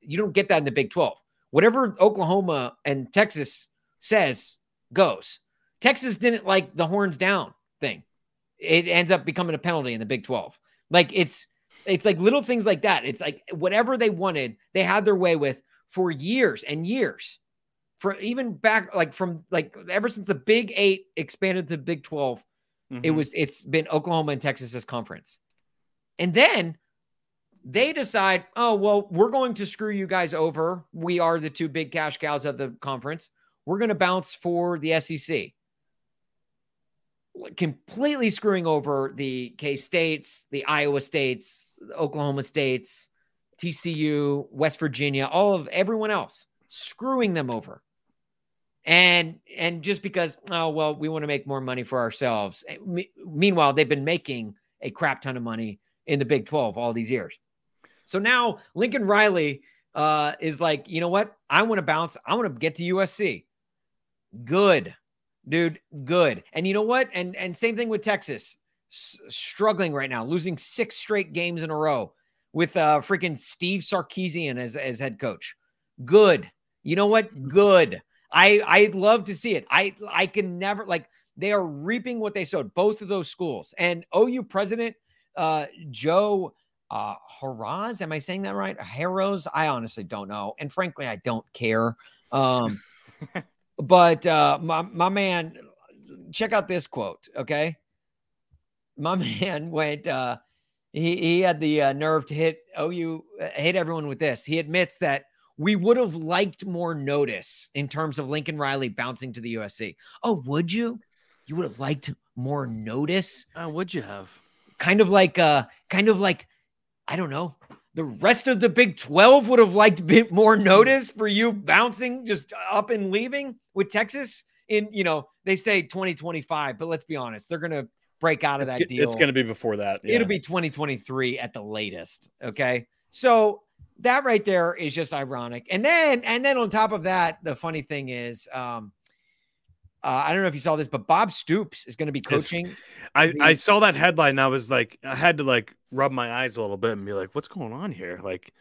Speaker 1: You don't get that in the Big Twelve. Whatever Oklahoma and Texas says goes. Texas didn't like the horns down thing. It ends up becoming a penalty in the Big Twelve. Like it's it's like little things like that. It's like whatever they wanted, they had their way with for years and years. For even back like from like ever since the Big 8 expanded to Big 12, mm-hmm. it was it's been Oklahoma and Texas's conference. And then they decide, "Oh, well, we're going to screw you guys over. We are the two big cash cows of the conference. We're going to bounce for the SEC." Completely screwing over the K states, the Iowa states, the Oklahoma states, TCU, West Virginia, all of everyone else, screwing them over. And and just because oh well we want to make more money for ourselves. Meanwhile, they've been making a crap ton of money in the Big 12 all these years. So now Lincoln Riley uh, is like, you know what? I want to bounce. I want to get to USC. Good dude, good. And you know what? And and same thing with Texas, S- struggling right now, losing six straight games in a row with uh freaking Steve Sarkisian as as head coach. Good. You know what? Good. I I love to see it. I I can never like they are reaping what they sowed. Both of those schools and OU president uh Joe uh Harroz. Am I saying that right? Harrows? I honestly don't know, and frankly, I don't care. Um, But uh, my my man, check out this quote. Okay, my man went. Uh, he, he had the uh, nerve to hit OU, uh, hit everyone with this. He admits that we would have liked more notice in terms of Lincoln Riley bouncing to the USC. Oh, would you? You would have liked more notice?
Speaker 2: Uh, would you have?
Speaker 1: Kind of like, uh, kind of like, I don't know. The rest of the Big 12 would have liked a bit more notice for you bouncing just up and leaving with Texas in, you know, they say 2025, but let's be honest, they're going to break out of that
Speaker 2: it's,
Speaker 1: deal.
Speaker 2: It's going to be before that.
Speaker 1: Yeah. It'll be 2023 at the latest. Okay. So that right there is just ironic. And then, and then on top of that, the funny thing is, um, uh, I don't know if you saw this, but Bob Stoops is going to be coaching.
Speaker 2: I, I saw that headline. And I was like, I had to like rub my eyes a little bit and be like, what's going on here? Like,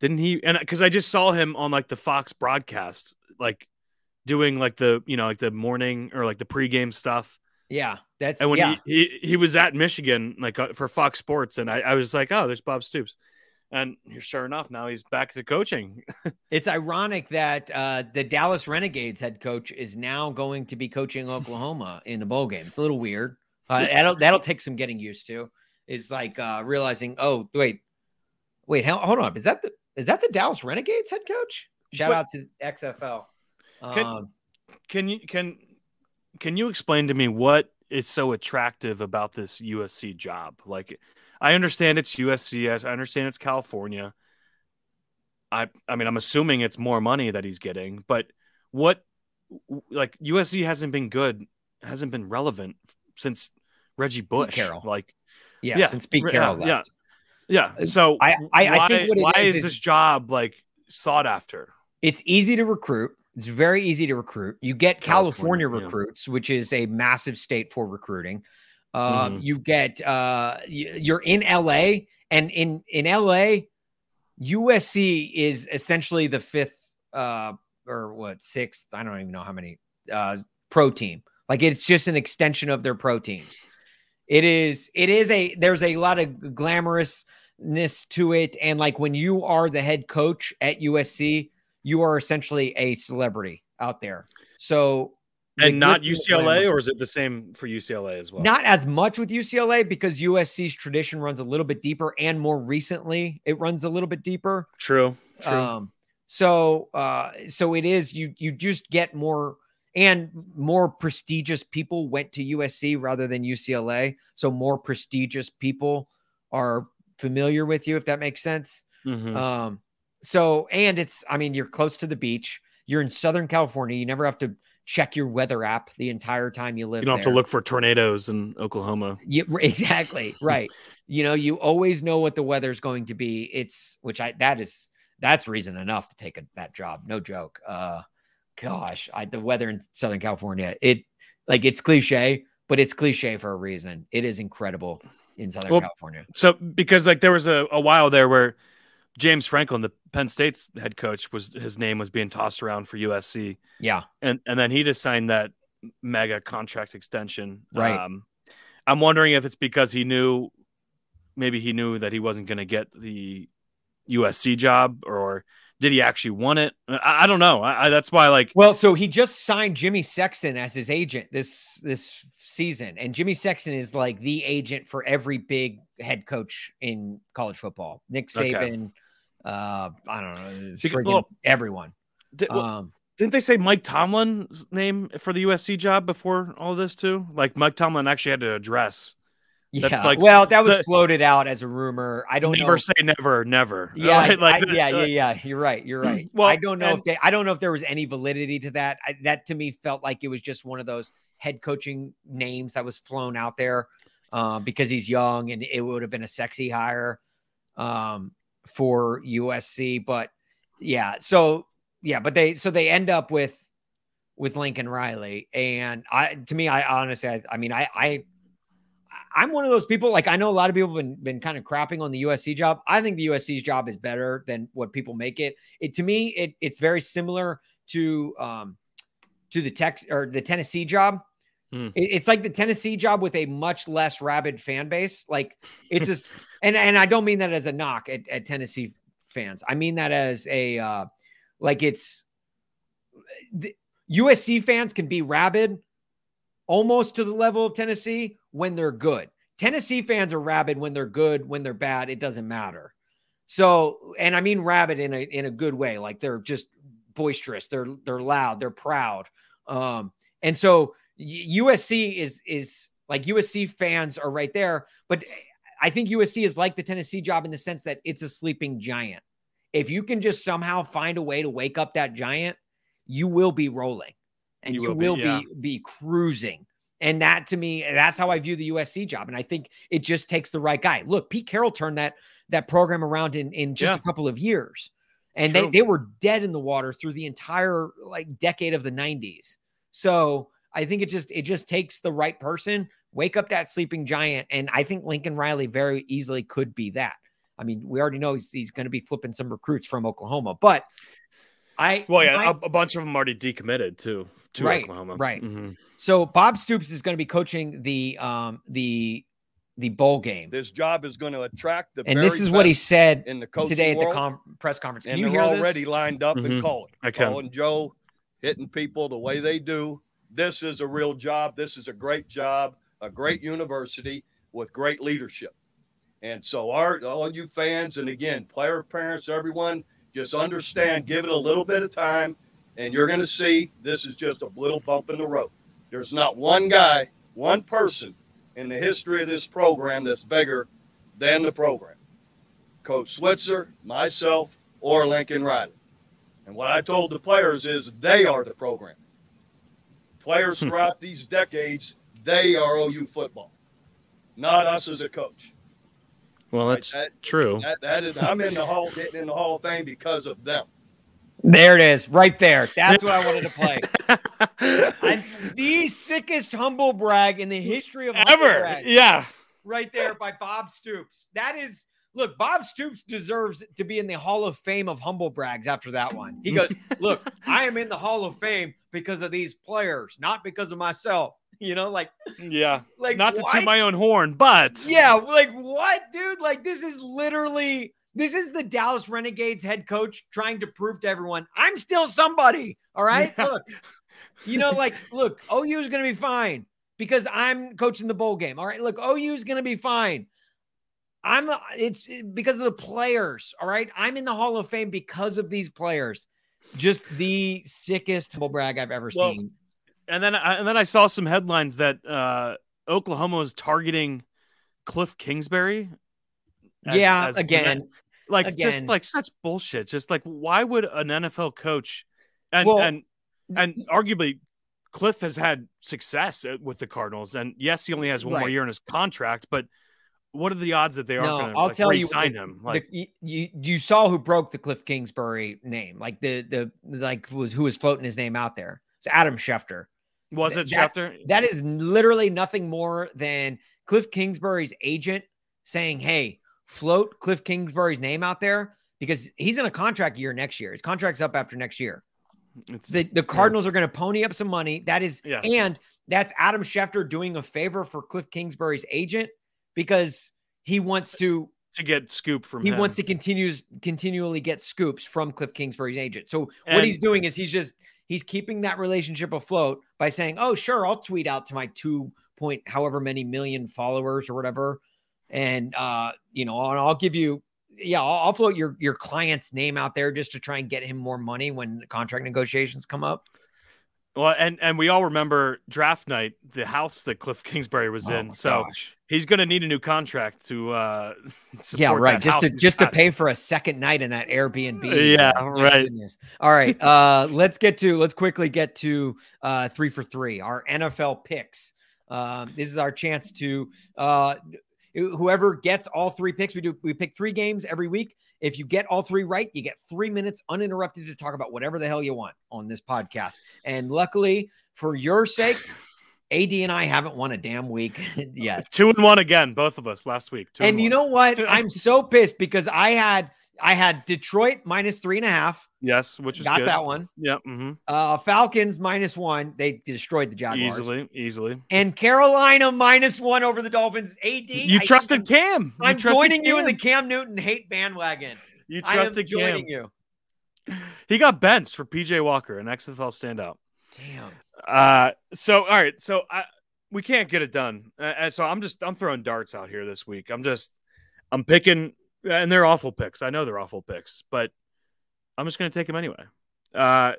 Speaker 2: didn't he? And because I just saw him on like the Fox broadcast, like doing like the, you know, like the morning or like the pregame stuff.
Speaker 1: Yeah. That's,
Speaker 2: and when
Speaker 1: yeah.
Speaker 2: he, he, he was at Michigan, like uh, for Fox Sports, and I, I was like, oh, there's Bob Stoops. And sure enough, now he's back to coaching.
Speaker 1: it's ironic that uh, the Dallas Renegades head coach is now going to be coaching Oklahoma in the bowl game. It's a little weird. Uh, that'll that'll take some getting used to. Is like uh, realizing, oh wait, wait, hold on, is that the is that the Dallas Renegades head coach? Shout but, out to XFL.
Speaker 2: Can, um, can you can can you explain to me what is so attractive about this USC job? Like I understand it's USC. I understand it's California. I I mean, I'm assuming it's more money that he's getting, but what like USC hasn't been good, hasn't been relevant since Reggie Bush.
Speaker 1: Carroll.
Speaker 2: Like
Speaker 1: yeah, yeah since Pete Carroll
Speaker 2: yeah, left. Yeah. Yeah. Uh, so
Speaker 1: I, I,
Speaker 2: why,
Speaker 1: I think
Speaker 2: why
Speaker 1: is,
Speaker 2: is this job like sought after?
Speaker 1: It's easy to recruit. It's very easy to recruit. You get California, California recruits, yeah. which is a massive state for recruiting. Um, mm-hmm. You get uh, you're in LA, and in in LA, USC is essentially the fifth uh, or what sixth? I don't even know how many uh, pro team. Like it's just an extension of their pro teams. It is. It is a. There's a lot of glamorousness to it, and like when you are the head coach at USC, you are essentially a celebrity out there. So
Speaker 2: and not UCLA, or is it the same for UCLA as well?
Speaker 1: Not as much with UCLA because USC's tradition runs a little bit deeper, and more recently, it runs a little bit deeper.
Speaker 2: True. True.
Speaker 1: Um, so, uh, so it is you. You just get more and more prestigious people went to USC rather than UCLA. So more prestigious people are familiar with you, if that makes sense.
Speaker 2: Mm-hmm.
Speaker 1: Um, so and it's, I mean, you're close to the beach. You're in Southern California. You never have to check your weather app the entire time you live.
Speaker 2: You don't
Speaker 1: there.
Speaker 2: have to look for tornadoes in Oklahoma.
Speaker 1: Yeah, exactly. right. you know, you always know what the weather's going to be. It's which I that is that's reason enough to take a, that job. No joke. Uh gosh, I, the weather in Southern California, it like it's cliche, but it's cliche for a reason. It is incredible in Southern well, California.
Speaker 2: So because like there was a, a while there where James Franklin, the Penn State's head coach, was his name was being tossed around for USC.
Speaker 1: Yeah,
Speaker 2: and and then he just signed that mega contract extension.
Speaker 1: Right.
Speaker 2: Um, I'm wondering if it's because he knew, maybe he knew that he wasn't going to get the USC job, or did he actually want it? I, I don't know. I, I, that's why, like,
Speaker 1: well, so he just signed Jimmy Sexton as his agent this this season, and Jimmy Sexton is like the agent for every big head coach in college football. Nick Saban. Okay uh, I don't know, friggin' well, everyone.
Speaker 2: Did, well, um, didn't they say Mike Tomlin's name for the USC job before all this too? Like Mike Tomlin actually had to address.
Speaker 1: Yeah, That's like well, that was the, floated out as a rumor. I don't
Speaker 2: never
Speaker 1: know.
Speaker 2: say never, never.
Speaker 1: Yeah, right? like, I, yeah, yeah, yeah. You're right. You're right. well, I don't know and, if they. I don't know if there was any validity to that. I, that to me felt like it was just one of those head coaching names that was flown out there um, because he's young and it would have been a sexy hire. Um, for USC. But yeah, so yeah, but they so they end up with with Lincoln Riley, and I to me, I honestly, I, I mean, I I I'm one of those people. Like I know a lot of people have been been kind of crapping on the USC job. I think the USC's job is better than what people make it. It to me, it it's very similar to um to the Tex or the Tennessee job.
Speaker 2: Hmm.
Speaker 1: It's like the Tennessee job with a much less rabid fan base. Like it's just, and and I don't mean that as a knock at, at Tennessee fans. I mean that as a uh, like it's the, USC fans can be rabid almost to the level of Tennessee when they're good. Tennessee fans are rabid when they're good, when they're bad, it doesn't matter. So, and I mean rabid in a in a good way, like they're just boisterous, they're they're loud, they're proud. Um, and so USC is is like USC fans are right there, but I think USC is like the Tennessee job in the sense that it's a sleeping giant. If you can just somehow find a way to wake up that giant, you will be rolling and you, you will, be, yeah. be, be cruising. And that to me, that's how I view the USC job. And I think it just takes the right guy. Look, Pete Carroll turned that that program around in in just yeah. a couple of years. And they, they were dead in the water through the entire like decade of the 90s. So I think it just it just takes the right person, wake up that sleeping giant. And I think Lincoln Riley very easily could be that. I mean, we already know he's, he's going to be flipping some recruits from Oklahoma, but I
Speaker 2: well, yeah, a bunch of them already decommitted too to
Speaker 1: right,
Speaker 2: Oklahoma.
Speaker 1: Right. Mm-hmm. So Bob Stoops is going to be coaching the um the the bowl game.
Speaker 3: This job is going to attract the
Speaker 1: and this is what he said
Speaker 3: in the
Speaker 1: today at
Speaker 3: the
Speaker 1: com- press conference. Can
Speaker 3: and
Speaker 1: you
Speaker 3: they're
Speaker 1: hear
Speaker 3: already
Speaker 1: this?
Speaker 3: lined up
Speaker 2: mm-hmm.
Speaker 3: and calling.
Speaker 2: I can.
Speaker 3: Calling Joe, hitting people the way they do. This is a real job. This is a great job, a great university with great leadership. And so, our all you fans, and again, player parents, everyone, just understand. Give it a little bit of time and you're going to see this is just a little bump in the road. There's not one guy, one person in the history of this program that's bigger than the program. Coach Switzer, myself, or Lincoln Riley. And what I told the players is they are the program. Players throughout these decades, they are OU football, not us as a coach.
Speaker 2: Well, that's that,
Speaker 3: true. That, that is, I'm in the hall, getting in the Hall of Fame because of them.
Speaker 1: There it is, right there. That's what I wanted to play. I'm the sickest humble brag in the history of
Speaker 2: ever. Yeah,
Speaker 1: right there by Bob Stoops. That is, look, Bob Stoops deserves to be in the Hall of Fame of humble brags after that one. He goes, "Look, I am in the Hall of Fame because of these players, not because of myself." You know, like
Speaker 2: yeah, like not what? to toot my own horn, but
Speaker 1: yeah, like what, dude? Like this is literally this is the Dallas Renegades head coach trying to prove to everyone, I'm still somebody. All right. Yeah. Look, you know, like, look, OU is going to be fine because I'm coaching the bowl game. All right. Look, OU is going to be fine. I'm, it's because of the players. All right. I'm in the Hall of Fame because of these players. Just the sickest humble brag I've ever well, seen.
Speaker 2: And then, I, and then I saw some headlines that uh, Oklahoma was targeting Cliff Kingsbury.
Speaker 1: As, yeah, as again,
Speaker 2: like Again. just like such bullshit. Just like why would an NFL coach and well, and and arguably Cliff has had success uh, with the Cardinals, and yes, he only has one right. more year in his contract, but what are the odds that they are no, going to
Speaker 1: I'll
Speaker 2: like,
Speaker 1: tell you,
Speaker 2: sign him?
Speaker 1: Like the, you, you saw who broke the Cliff Kingsbury name, like the the like was who was floating his name out there. It's Adam Schefter.
Speaker 2: Was it
Speaker 1: that,
Speaker 2: Schefter?
Speaker 1: That is literally nothing more than Cliff Kingsbury's agent saying, "Hey, float Cliff Kingsbury's name out there because he's in a contract year next year. His contract's up after next year. It's, the, the Cardinals yeah. are going to pony up some money. That is, yeah. and that's Adam Schefter doing a favor for Cliff Kingsbury's agent because he wants to
Speaker 2: to get scoop from
Speaker 1: he
Speaker 2: him.
Speaker 1: wants to continues continually get scoops from Cliff Kingsbury's agent. So and, what he's doing is he's just he's keeping that relationship afloat by saying, "Oh, sure, I'll tweet out to my two point however many million followers or whatever and uh, you know, I'll give you, yeah, I'll, I'll, float your your client's name out there just to try and get him more money when contract negotiations come up.
Speaker 2: Well, and and we all remember draft night, the house that Cliff Kingsbury was oh in. So gosh. he's going to need a new contract to uh
Speaker 1: Yeah, right. Just to just to pay for a second night in that Airbnb.
Speaker 2: Yeah, uh, right.
Speaker 1: Goodness. All right. Uh let's get to let's quickly get to uh 3 for 3, our NFL picks. Um, this is our chance to uh, whoever gets all three picks, we do we pick three games every week. If you get all three right, you get three minutes uninterrupted to talk about whatever the hell you want on this podcast. And luckily, for your sake, AD and I haven't won a damn week yet.
Speaker 2: Two and one again, both of us last week.
Speaker 1: and, and you know what? I'm so pissed because I had I had Detroit minus three and a half.
Speaker 2: Yes, which is
Speaker 1: got
Speaker 2: good.
Speaker 1: that one.
Speaker 2: Yep. Mm-hmm.
Speaker 1: Uh, Falcons minus one. They destroyed the Jaguars
Speaker 2: easily, easily.
Speaker 1: And Carolina minus one over the Dolphins. Ad,
Speaker 2: you I trusted Cam. You
Speaker 1: I'm
Speaker 2: trusted
Speaker 1: joining
Speaker 2: Cam.
Speaker 1: you in the Cam Newton hate bandwagon.
Speaker 2: You trusted
Speaker 1: I am joining Cam.
Speaker 2: you. He got benched for PJ Walker, an XFL standout.
Speaker 1: Damn.
Speaker 2: Uh, so all right, so I we can't get it done. Uh, so I'm just I'm throwing darts out here this week. I'm just I'm picking, and they're awful picks. I know they're awful picks, but I'm just going to take them anyway. Uh,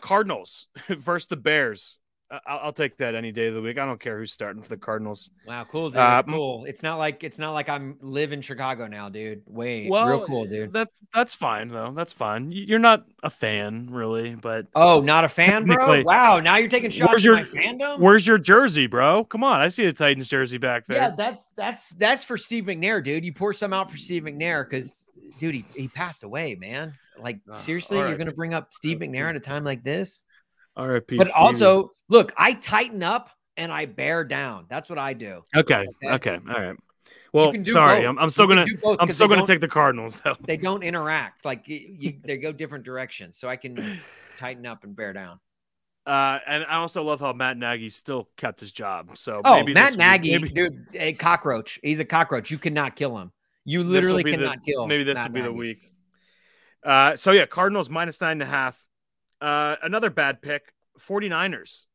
Speaker 2: Cardinals versus the Bears. I'll, I'll, take that any day of the week. I don't care who's starting for the Cardinals.
Speaker 1: Wow, cool, dude. Uh, cool. It's not like it's not like I'm live in Chicago now, dude. Wait, well, real cool, dude.
Speaker 2: That's that's fine though. That's fine. You're not a fan, really, but
Speaker 1: oh, not a fan, bro. Wow, now you're taking shots where's your, my fandom.
Speaker 2: Where's your jersey, bro? Come on, I see a Titans jersey back there.
Speaker 1: Yeah, that's that's that's for Steve McNair, dude. You pour some out for Steve McNair because, dude, he, he passed away, man. Like uh, seriously, right. you're gonna bring up Steve McNair at a time like this?
Speaker 2: RIP.
Speaker 1: But Steve. also, look, I tighten up and I bear down. That's what I do.
Speaker 2: Okay. Okay. okay. All right. Well, sorry, I'm, I'm, still gonna I'm still gonna take the Cardinals though.
Speaker 1: They don't interact like you, you, they go different directions, so I can tighten up and bear down.
Speaker 2: Uh, and I also love how Matt Nagy still kept his job. So
Speaker 1: oh, Matt Nagy, week, maybe... dude, a cockroach. He's a cockroach. You cannot kill him. You literally cannot
Speaker 2: the,
Speaker 1: kill.
Speaker 2: Maybe this
Speaker 1: Matt
Speaker 2: will be
Speaker 1: Nagy.
Speaker 2: the week. Uh, so yeah, Cardinals minus nine and a half. Uh, another bad pick 49ers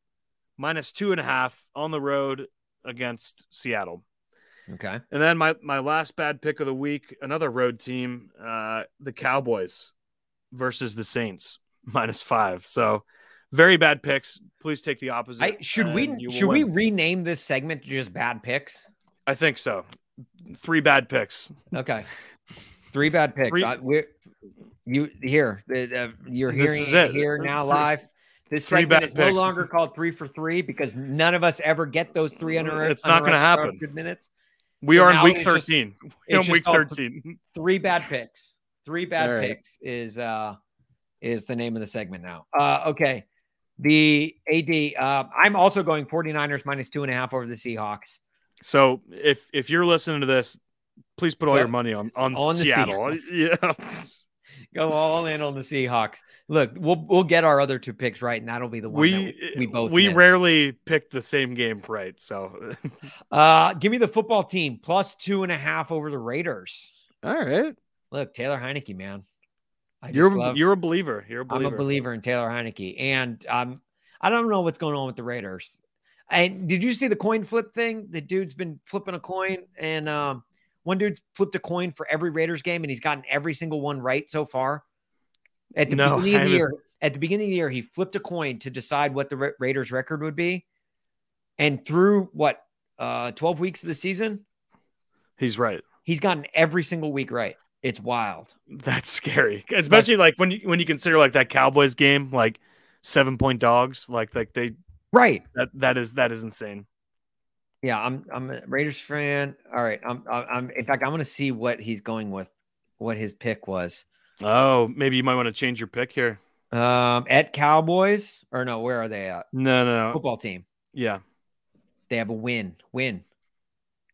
Speaker 2: minus two and a half on the road against Seattle.
Speaker 1: Okay.
Speaker 2: And then my, my last bad pick of the week, another road team, uh, the Cowboys versus the Saints minus five. So very bad picks. Please take the opposite.
Speaker 1: I, should we should we rename this segment to just bad picks?
Speaker 2: I think so. Three bad picks.
Speaker 1: Okay. Three bad picks. Three, I, you here, uh, you're hearing it here now three, live. This segment is picks. no longer called three for three because none of us ever get those three under.
Speaker 2: It's not going to happen.
Speaker 1: Good minutes.
Speaker 2: We so are in week thirteen. Just, in week thirteen.
Speaker 1: Three bad picks. Three bad right. picks is uh is the name of the segment now. Uh okay. The AD. Uh, I'm also going 49ers minus two and a half over the Seahawks.
Speaker 2: So if if you're listening to this, please put all your money on on, on Seattle. Yeah.
Speaker 1: Go all in on the Seahawks. Look, we'll we'll get our other two picks right, and that'll be the one we we, we both.
Speaker 2: We rarely pick the same game right. So,
Speaker 1: uh, give me the football team plus two and a half over the Raiders.
Speaker 2: All right.
Speaker 1: Look, Taylor Heinicke, man.
Speaker 2: I you're love, you're a believer. You're a believer.
Speaker 1: I'm a believer in Taylor Heinicke, and um, I don't know what's going on with the Raiders. And did you see the coin flip thing? The dude's been flipping a coin, and um, one dude's flipped a coin for every Raiders game, and he's gotten every single one right so far. At the no, beginning of the year, at the beginning of the year, he flipped a coin to decide what the Ra- Raiders' record would be, and through what uh, twelve weeks of the season,
Speaker 2: he's right.
Speaker 1: He's gotten every single week right. It's wild.
Speaker 2: That's scary, especially like when you when you consider like that Cowboys game, like seven point dogs, like like they
Speaker 1: right.
Speaker 2: That that is that is insane.
Speaker 1: Yeah, I'm I'm a Raiders fan. All right, I'm I'm in fact I'm going to see what he's going with, what his pick was.
Speaker 2: Oh, maybe you might want to change your pick here.
Speaker 1: Um, at Cowboys or no? Where are they at?
Speaker 2: No, no, no.
Speaker 1: football team.
Speaker 2: Yeah,
Speaker 1: they have a win. Win.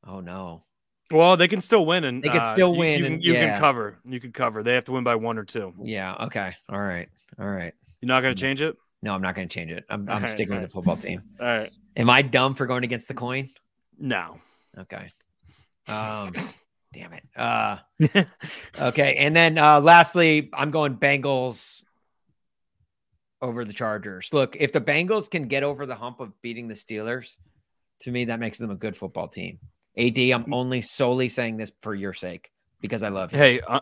Speaker 1: Oh no.
Speaker 2: Well, they can still win, and
Speaker 1: they can uh, still win,
Speaker 2: you,
Speaker 1: and
Speaker 2: you
Speaker 1: yeah.
Speaker 2: can cover. You can cover. They have to win by one or two.
Speaker 1: Yeah. Okay. All right. All right.
Speaker 2: You're not going to change it.
Speaker 1: No, I'm not going to change it. I'm, I'm right, sticking right. with the football team.
Speaker 2: All right.
Speaker 1: Am I dumb for going against the coin?
Speaker 2: No.
Speaker 1: Okay. Um, damn it. Uh, okay. And then uh, lastly, I'm going Bengals over the Chargers. Look, if the Bengals can get over the hump of beating the Steelers, to me, that makes them a good football team. AD, I'm mm. only solely saying this for your sake because I love you.
Speaker 2: Hey, uh,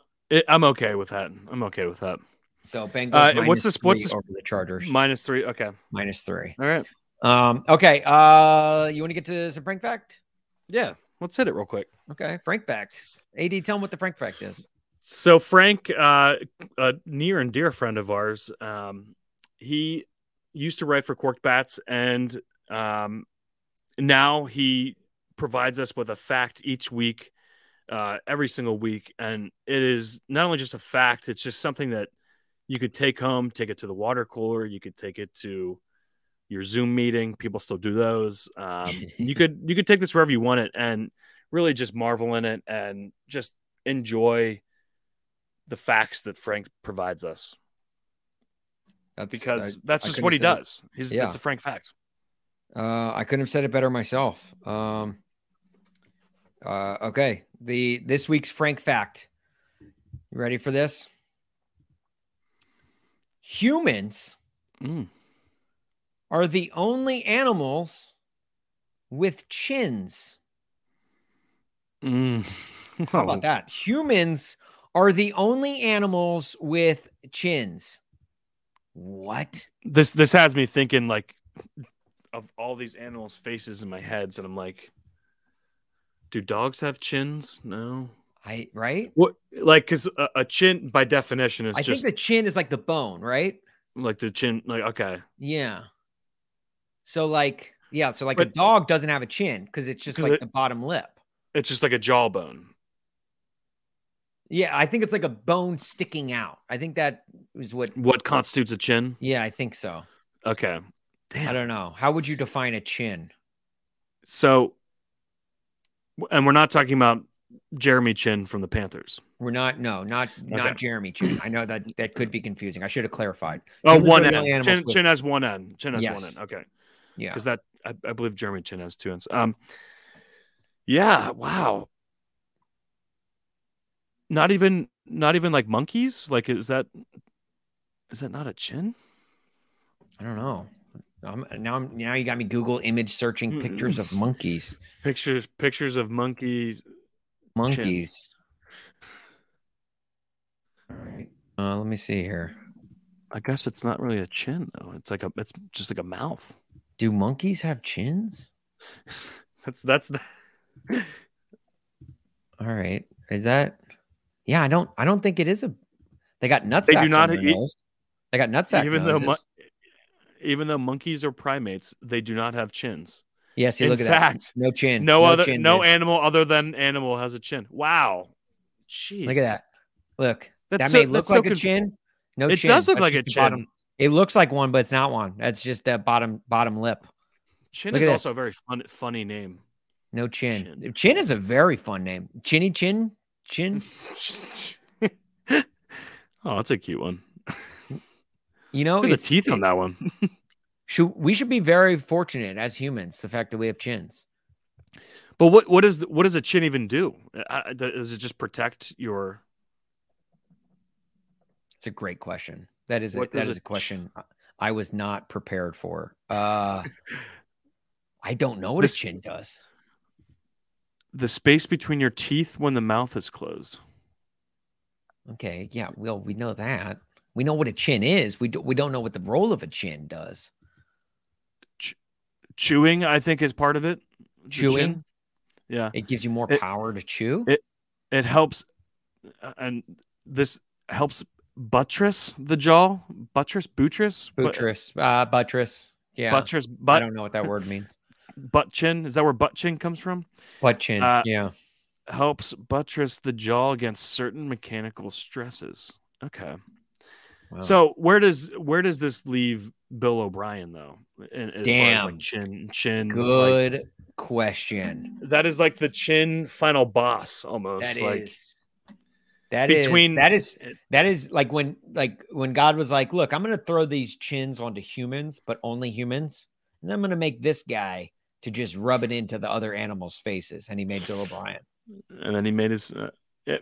Speaker 2: I'm okay with that. I'm okay with that.
Speaker 1: So Bengals. Uh,
Speaker 2: what's this? What's this?
Speaker 1: over the Chargers?
Speaker 2: Minus three. Okay.
Speaker 1: Minus three.
Speaker 2: All right.
Speaker 1: Um. Okay. Uh. You want to get to some Frank fact?
Speaker 2: Yeah. Let's hit it real quick.
Speaker 1: Okay. Frank fact. Ad, tell him what the Frank fact is.
Speaker 2: So Frank, uh, a near and dear friend of ours, um, he used to write for Korked Bats, and um, now he provides us with a fact each week, uh, every single week, and it is not only just a fact; it's just something that you could take home, take it to the water cooler. You could take it to your Zoom meeting. People still do those. Um, you could you could take this wherever you want it and really just marvel in it and just enjoy the facts that Frank provides us. That's because I, that's just what he does. It. He's yeah. it's a Frank fact.
Speaker 1: Uh, I couldn't have said it better myself. Um, uh, okay, the this week's Frank fact. You ready for this? humans mm. Are the only animals with chins.
Speaker 2: Mm.
Speaker 1: How about that? Humans are the only animals with chins. What?
Speaker 2: This this has me thinking like of all these animals' faces in my heads, and I'm like, do dogs have chins? No.
Speaker 1: I right?
Speaker 2: What like because a, a chin by definition is
Speaker 1: I
Speaker 2: just
Speaker 1: think the chin is like the bone, right?
Speaker 2: like the chin. Like okay,
Speaker 1: Yeah. So like yeah, so like a dog doesn't have a chin because it's just like
Speaker 2: it-
Speaker 1: the bottom lip.
Speaker 2: it's just like a jawbone.
Speaker 1: Yeah, I think it's like a bone sticking out. I think that is what.
Speaker 2: What constitutes a chin?
Speaker 1: Yeah, I think so.
Speaker 2: Okay,
Speaker 1: I don't know. How would you define a chin?
Speaker 2: So, and we're not talking about Jeremy Chinn from the Panthers.
Speaker 1: We're not. No, not not Jeremy Chinn. I know that that could be confusing. I should have clarified.
Speaker 2: Oh, one end. Chin, Chin has one end. Chin has one end. Okay,
Speaker 1: Yeah.
Speaker 2: because that I, I believe Jeremy Chinn has two ends. Um, yeah. Wow. Not even not even like monkeys. Like is that is that not a chin?
Speaker 1: I don't know. I'm, now I'm now you got me Google image searching pictures of monkeys.
Speaker 2: Pictures pictures of monkeys.
Speaker 1: Monkeys. All right. Uh, let me see here.
Speaker 2: I guess it's not really a chin though. It's like a it's just like a mouth.
Speaker 1: Do monkeys have chins?
Speaker 2: That's that's the
Speaker 1: All right. Is that? Yeah, I don't. I don't think it is a. They got nutsacks
Speaker 2: They do not eat-.
Speaker 1: They got nutsack
Speaker 2: even though
Speaker 1: noses.
Speaker 2: mon- even though monkeys are primates, they do not have chins.
Speaker 1: yeah, see,
Speaker 2: in
Speaker 1: look at
Speaker 2: fact,
Speaker 1: that. No chin.
Speaker 2: No, other
Speaker 1: chin,
Speaker 2: no animal other than animal has a chin. Wow. Jeez.
Speaker 1: Look at that. Look,
Speaker 2: That's
Speaker 1: that
Speaker 2: so-
Speaker 1: may look
Speaker 2: that's so
Speaker 1: like a chin. No,
Speaker 2: It
Speaker 1: chin.
Speaker 2: does look like a chin.
Speaker 1: Bottom. It looks like one, but it's not one. That's just a bottom bottom lip.
Speaker 2: Chin
Speaker 1: Look
Speaker 2: is also
Speaker 1: this.
Speaker 2: a very fun funny name.
Speaker 1: No chin.
Speaker 2: Chin.
Speaker 1: chin. is a very fun name. Chinny chin. Chin.
Speaker 2: oh, that's a cute one.
Speaker 1: You know,
Speaker 2: the teeth on that one.
Speaker 1: Should, we should be very fortunate as humans. The fact that we have chins.
Speaker 2: but what what is what does a chin even do? Uh, Does it just protect your?
Speaker 1: It's a great question. That is a, that is
Speaker 2: a
Speaker 1: question I was not prepared for. Uh, I don't know what
Speaker 2: This-
Speaker 1: a chin does.
Speaker 2: The space between your teeth when the mouth is closed.
Speaker 1: Okay, yeah, well, we know that. We know what a chin is. We do, we don't know what the role of a chin does.
Speaker 2: Chewing, I think, is part of it.
Speaker 1: Chewing?
Speaker 2: Yeah.
Speaker 1: It gives you more
Speaker 2: It-
Speaker 1: power to chew.
Speaker 2: it- it helps uh, and this helps buttress the jaw buttress buttress
Speaker 1: buttress, uh, buttress. Yeah,
Speaker 2: buttress
Speaker 1: But
Speaker 2: I
Speaker 1: don't know what that word means.
Speaker 2: butt chin is that where butt chin comes from
Speaker 1: Butt chin.
Speaker 2: Uh,
Speaker 1: yeah.
Speaker 2: helps buttress the jaw against certain mechanical stresses okay
Speaker 1: Wow.
Speaker 2: so where does where does this leave bill o'brien though as far as
Speaker 1: Damn.
Speaker 2: like chin chin like,
Speaker 1: good question.
Speaker 2: that is like the chin final boss almost
Speaker 1: That
Speaker 2: like
Speaker 1: is. That is
Speaker 2: between
Speaker 1: that is that is like when like when God was like, "Look, I'm going to throw these chins onto humans, but only humans, and I'm going to make this guy to just rub it into the other animals' faces." And he made Bill O'Brien.
Speaker 2: and then he made his uh,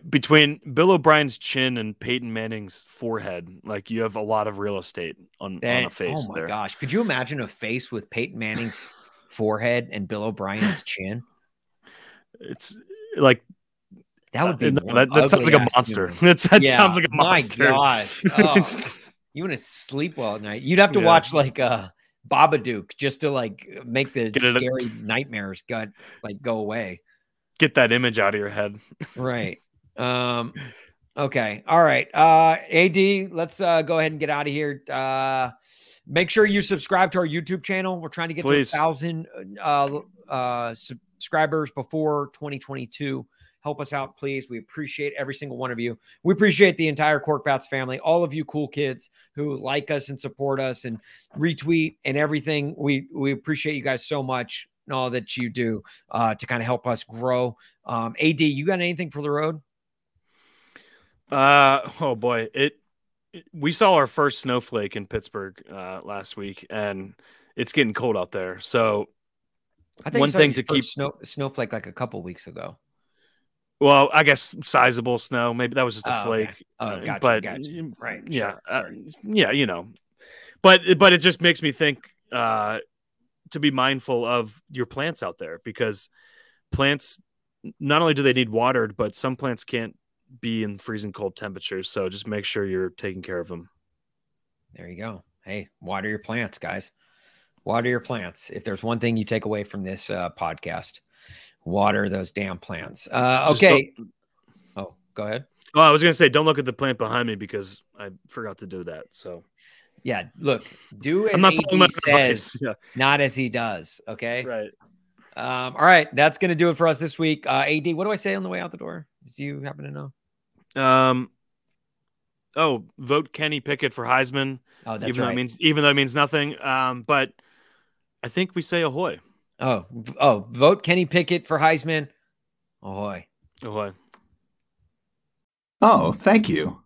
Speaker 2: between Bill O'Brien's chin and Peyton Manning's forehead. Like you have a lot of real estate on, on a face
Speaker 1: oh my
Speaker 2: there.
Speaker 1: gosh, could you imagine a face with Peyton Manning's forehead and Bill O'Brien's chin?
Speaker 2: It's like
Speaker 1: That would be
Speaker 2: no, that, that sounds like a monster.
Speaker 1: human.
Speaker 2: That's, that
Speaker 1: Yeah,
Speaker 2: sounds like a
Speaker 1: my
Speaker 2: monster.
Speaker 1: gosh. Oh, you want to sleep well at night? You'd have to
Speaker 2: Yeah.
Speaker 1: watch like uh Babadook just to like make the
Speaker 2: Get it-
Speaker 1: scary nightmares gut like go away.
Speaker 2: Get that image out of your head.
Speaker 1: Right. Um. Okay. All right. Uh. Ad, let's uh go ahead and get out of here. Uh. Make sure you subscribe to our YouTube channel. We're trying to get
Speaker 2: Please.
Speaker 1: to a thousand uh uh subscribers before 2022. Help us out, please. We appreciate every single one of you. We appreciate the entire Korked Bats family, all of you cool kids who like us and support us and retweet and everything. We we appreciate you guys so much and all that you do uh, to kind of help us grow. Um, Ad, you got anything for the road?
Speaker 2: Uh oh boy, it. it- We saw our first snowflake in Pittsburgh uh, last week, and it's getting cold out there. So,
Speaker 1: I think
Speaker 2: One thing to keep-
Speaker 1: snow, snowflake like a couple weeks ago.
Speaker 2: Well, I guess sizable snow. Maybe that was just a
Speaker 1: Oh, okay.
Speaker 2: flake.
Speaker 1: Oh,
Speaker 2: uh,
Speaker 1: gotcha,
Speaker 2: but
Speaker 1: gotcha. Right,
Speaker 2: yeah,
Speaker 1: sure,
Speaker 2: uh, yeah, you know, but but it just makes me think. uh to be mindful of your plants out there because plants not only do they need watered, but some plants can't be in freezing cold temperatures. So just make sure you're taking care of them.
Speaker 1: There you go. Hey, water your plants, guys. Water your plants. If there's one thing you take away from this uh, podcast, water those damn plants. Uh, okay. Oh, go ahead.
Speaker 2: Oh, I was gonna say, don't look at the plant behind me because I forgot to do that. So,
Speaker 1: yeah, look, do as I'm not AD says, yeah. not as he does. Okay,
Speaker 2: right.
Speaker 1: Um, all right, that's gonna do it for us this week. Uh, Ad, what do I say on the way out the door? Do you happen to know?
Speaker 2: Um. Oh, vote Kenny Pickett for Heisman.
Speaker 1: Oh, that's
Speaker 2: even
Speaker 1: right.
Speaker 2: Though it means even though it means nothing. Um, but I think we say ahoy.
Speaker 1: Oh, oh, vote Kenny Pickett for Heisman. Ahoy.
Speaker 2: Ahoy.
Speaker 4: Oh, thank you.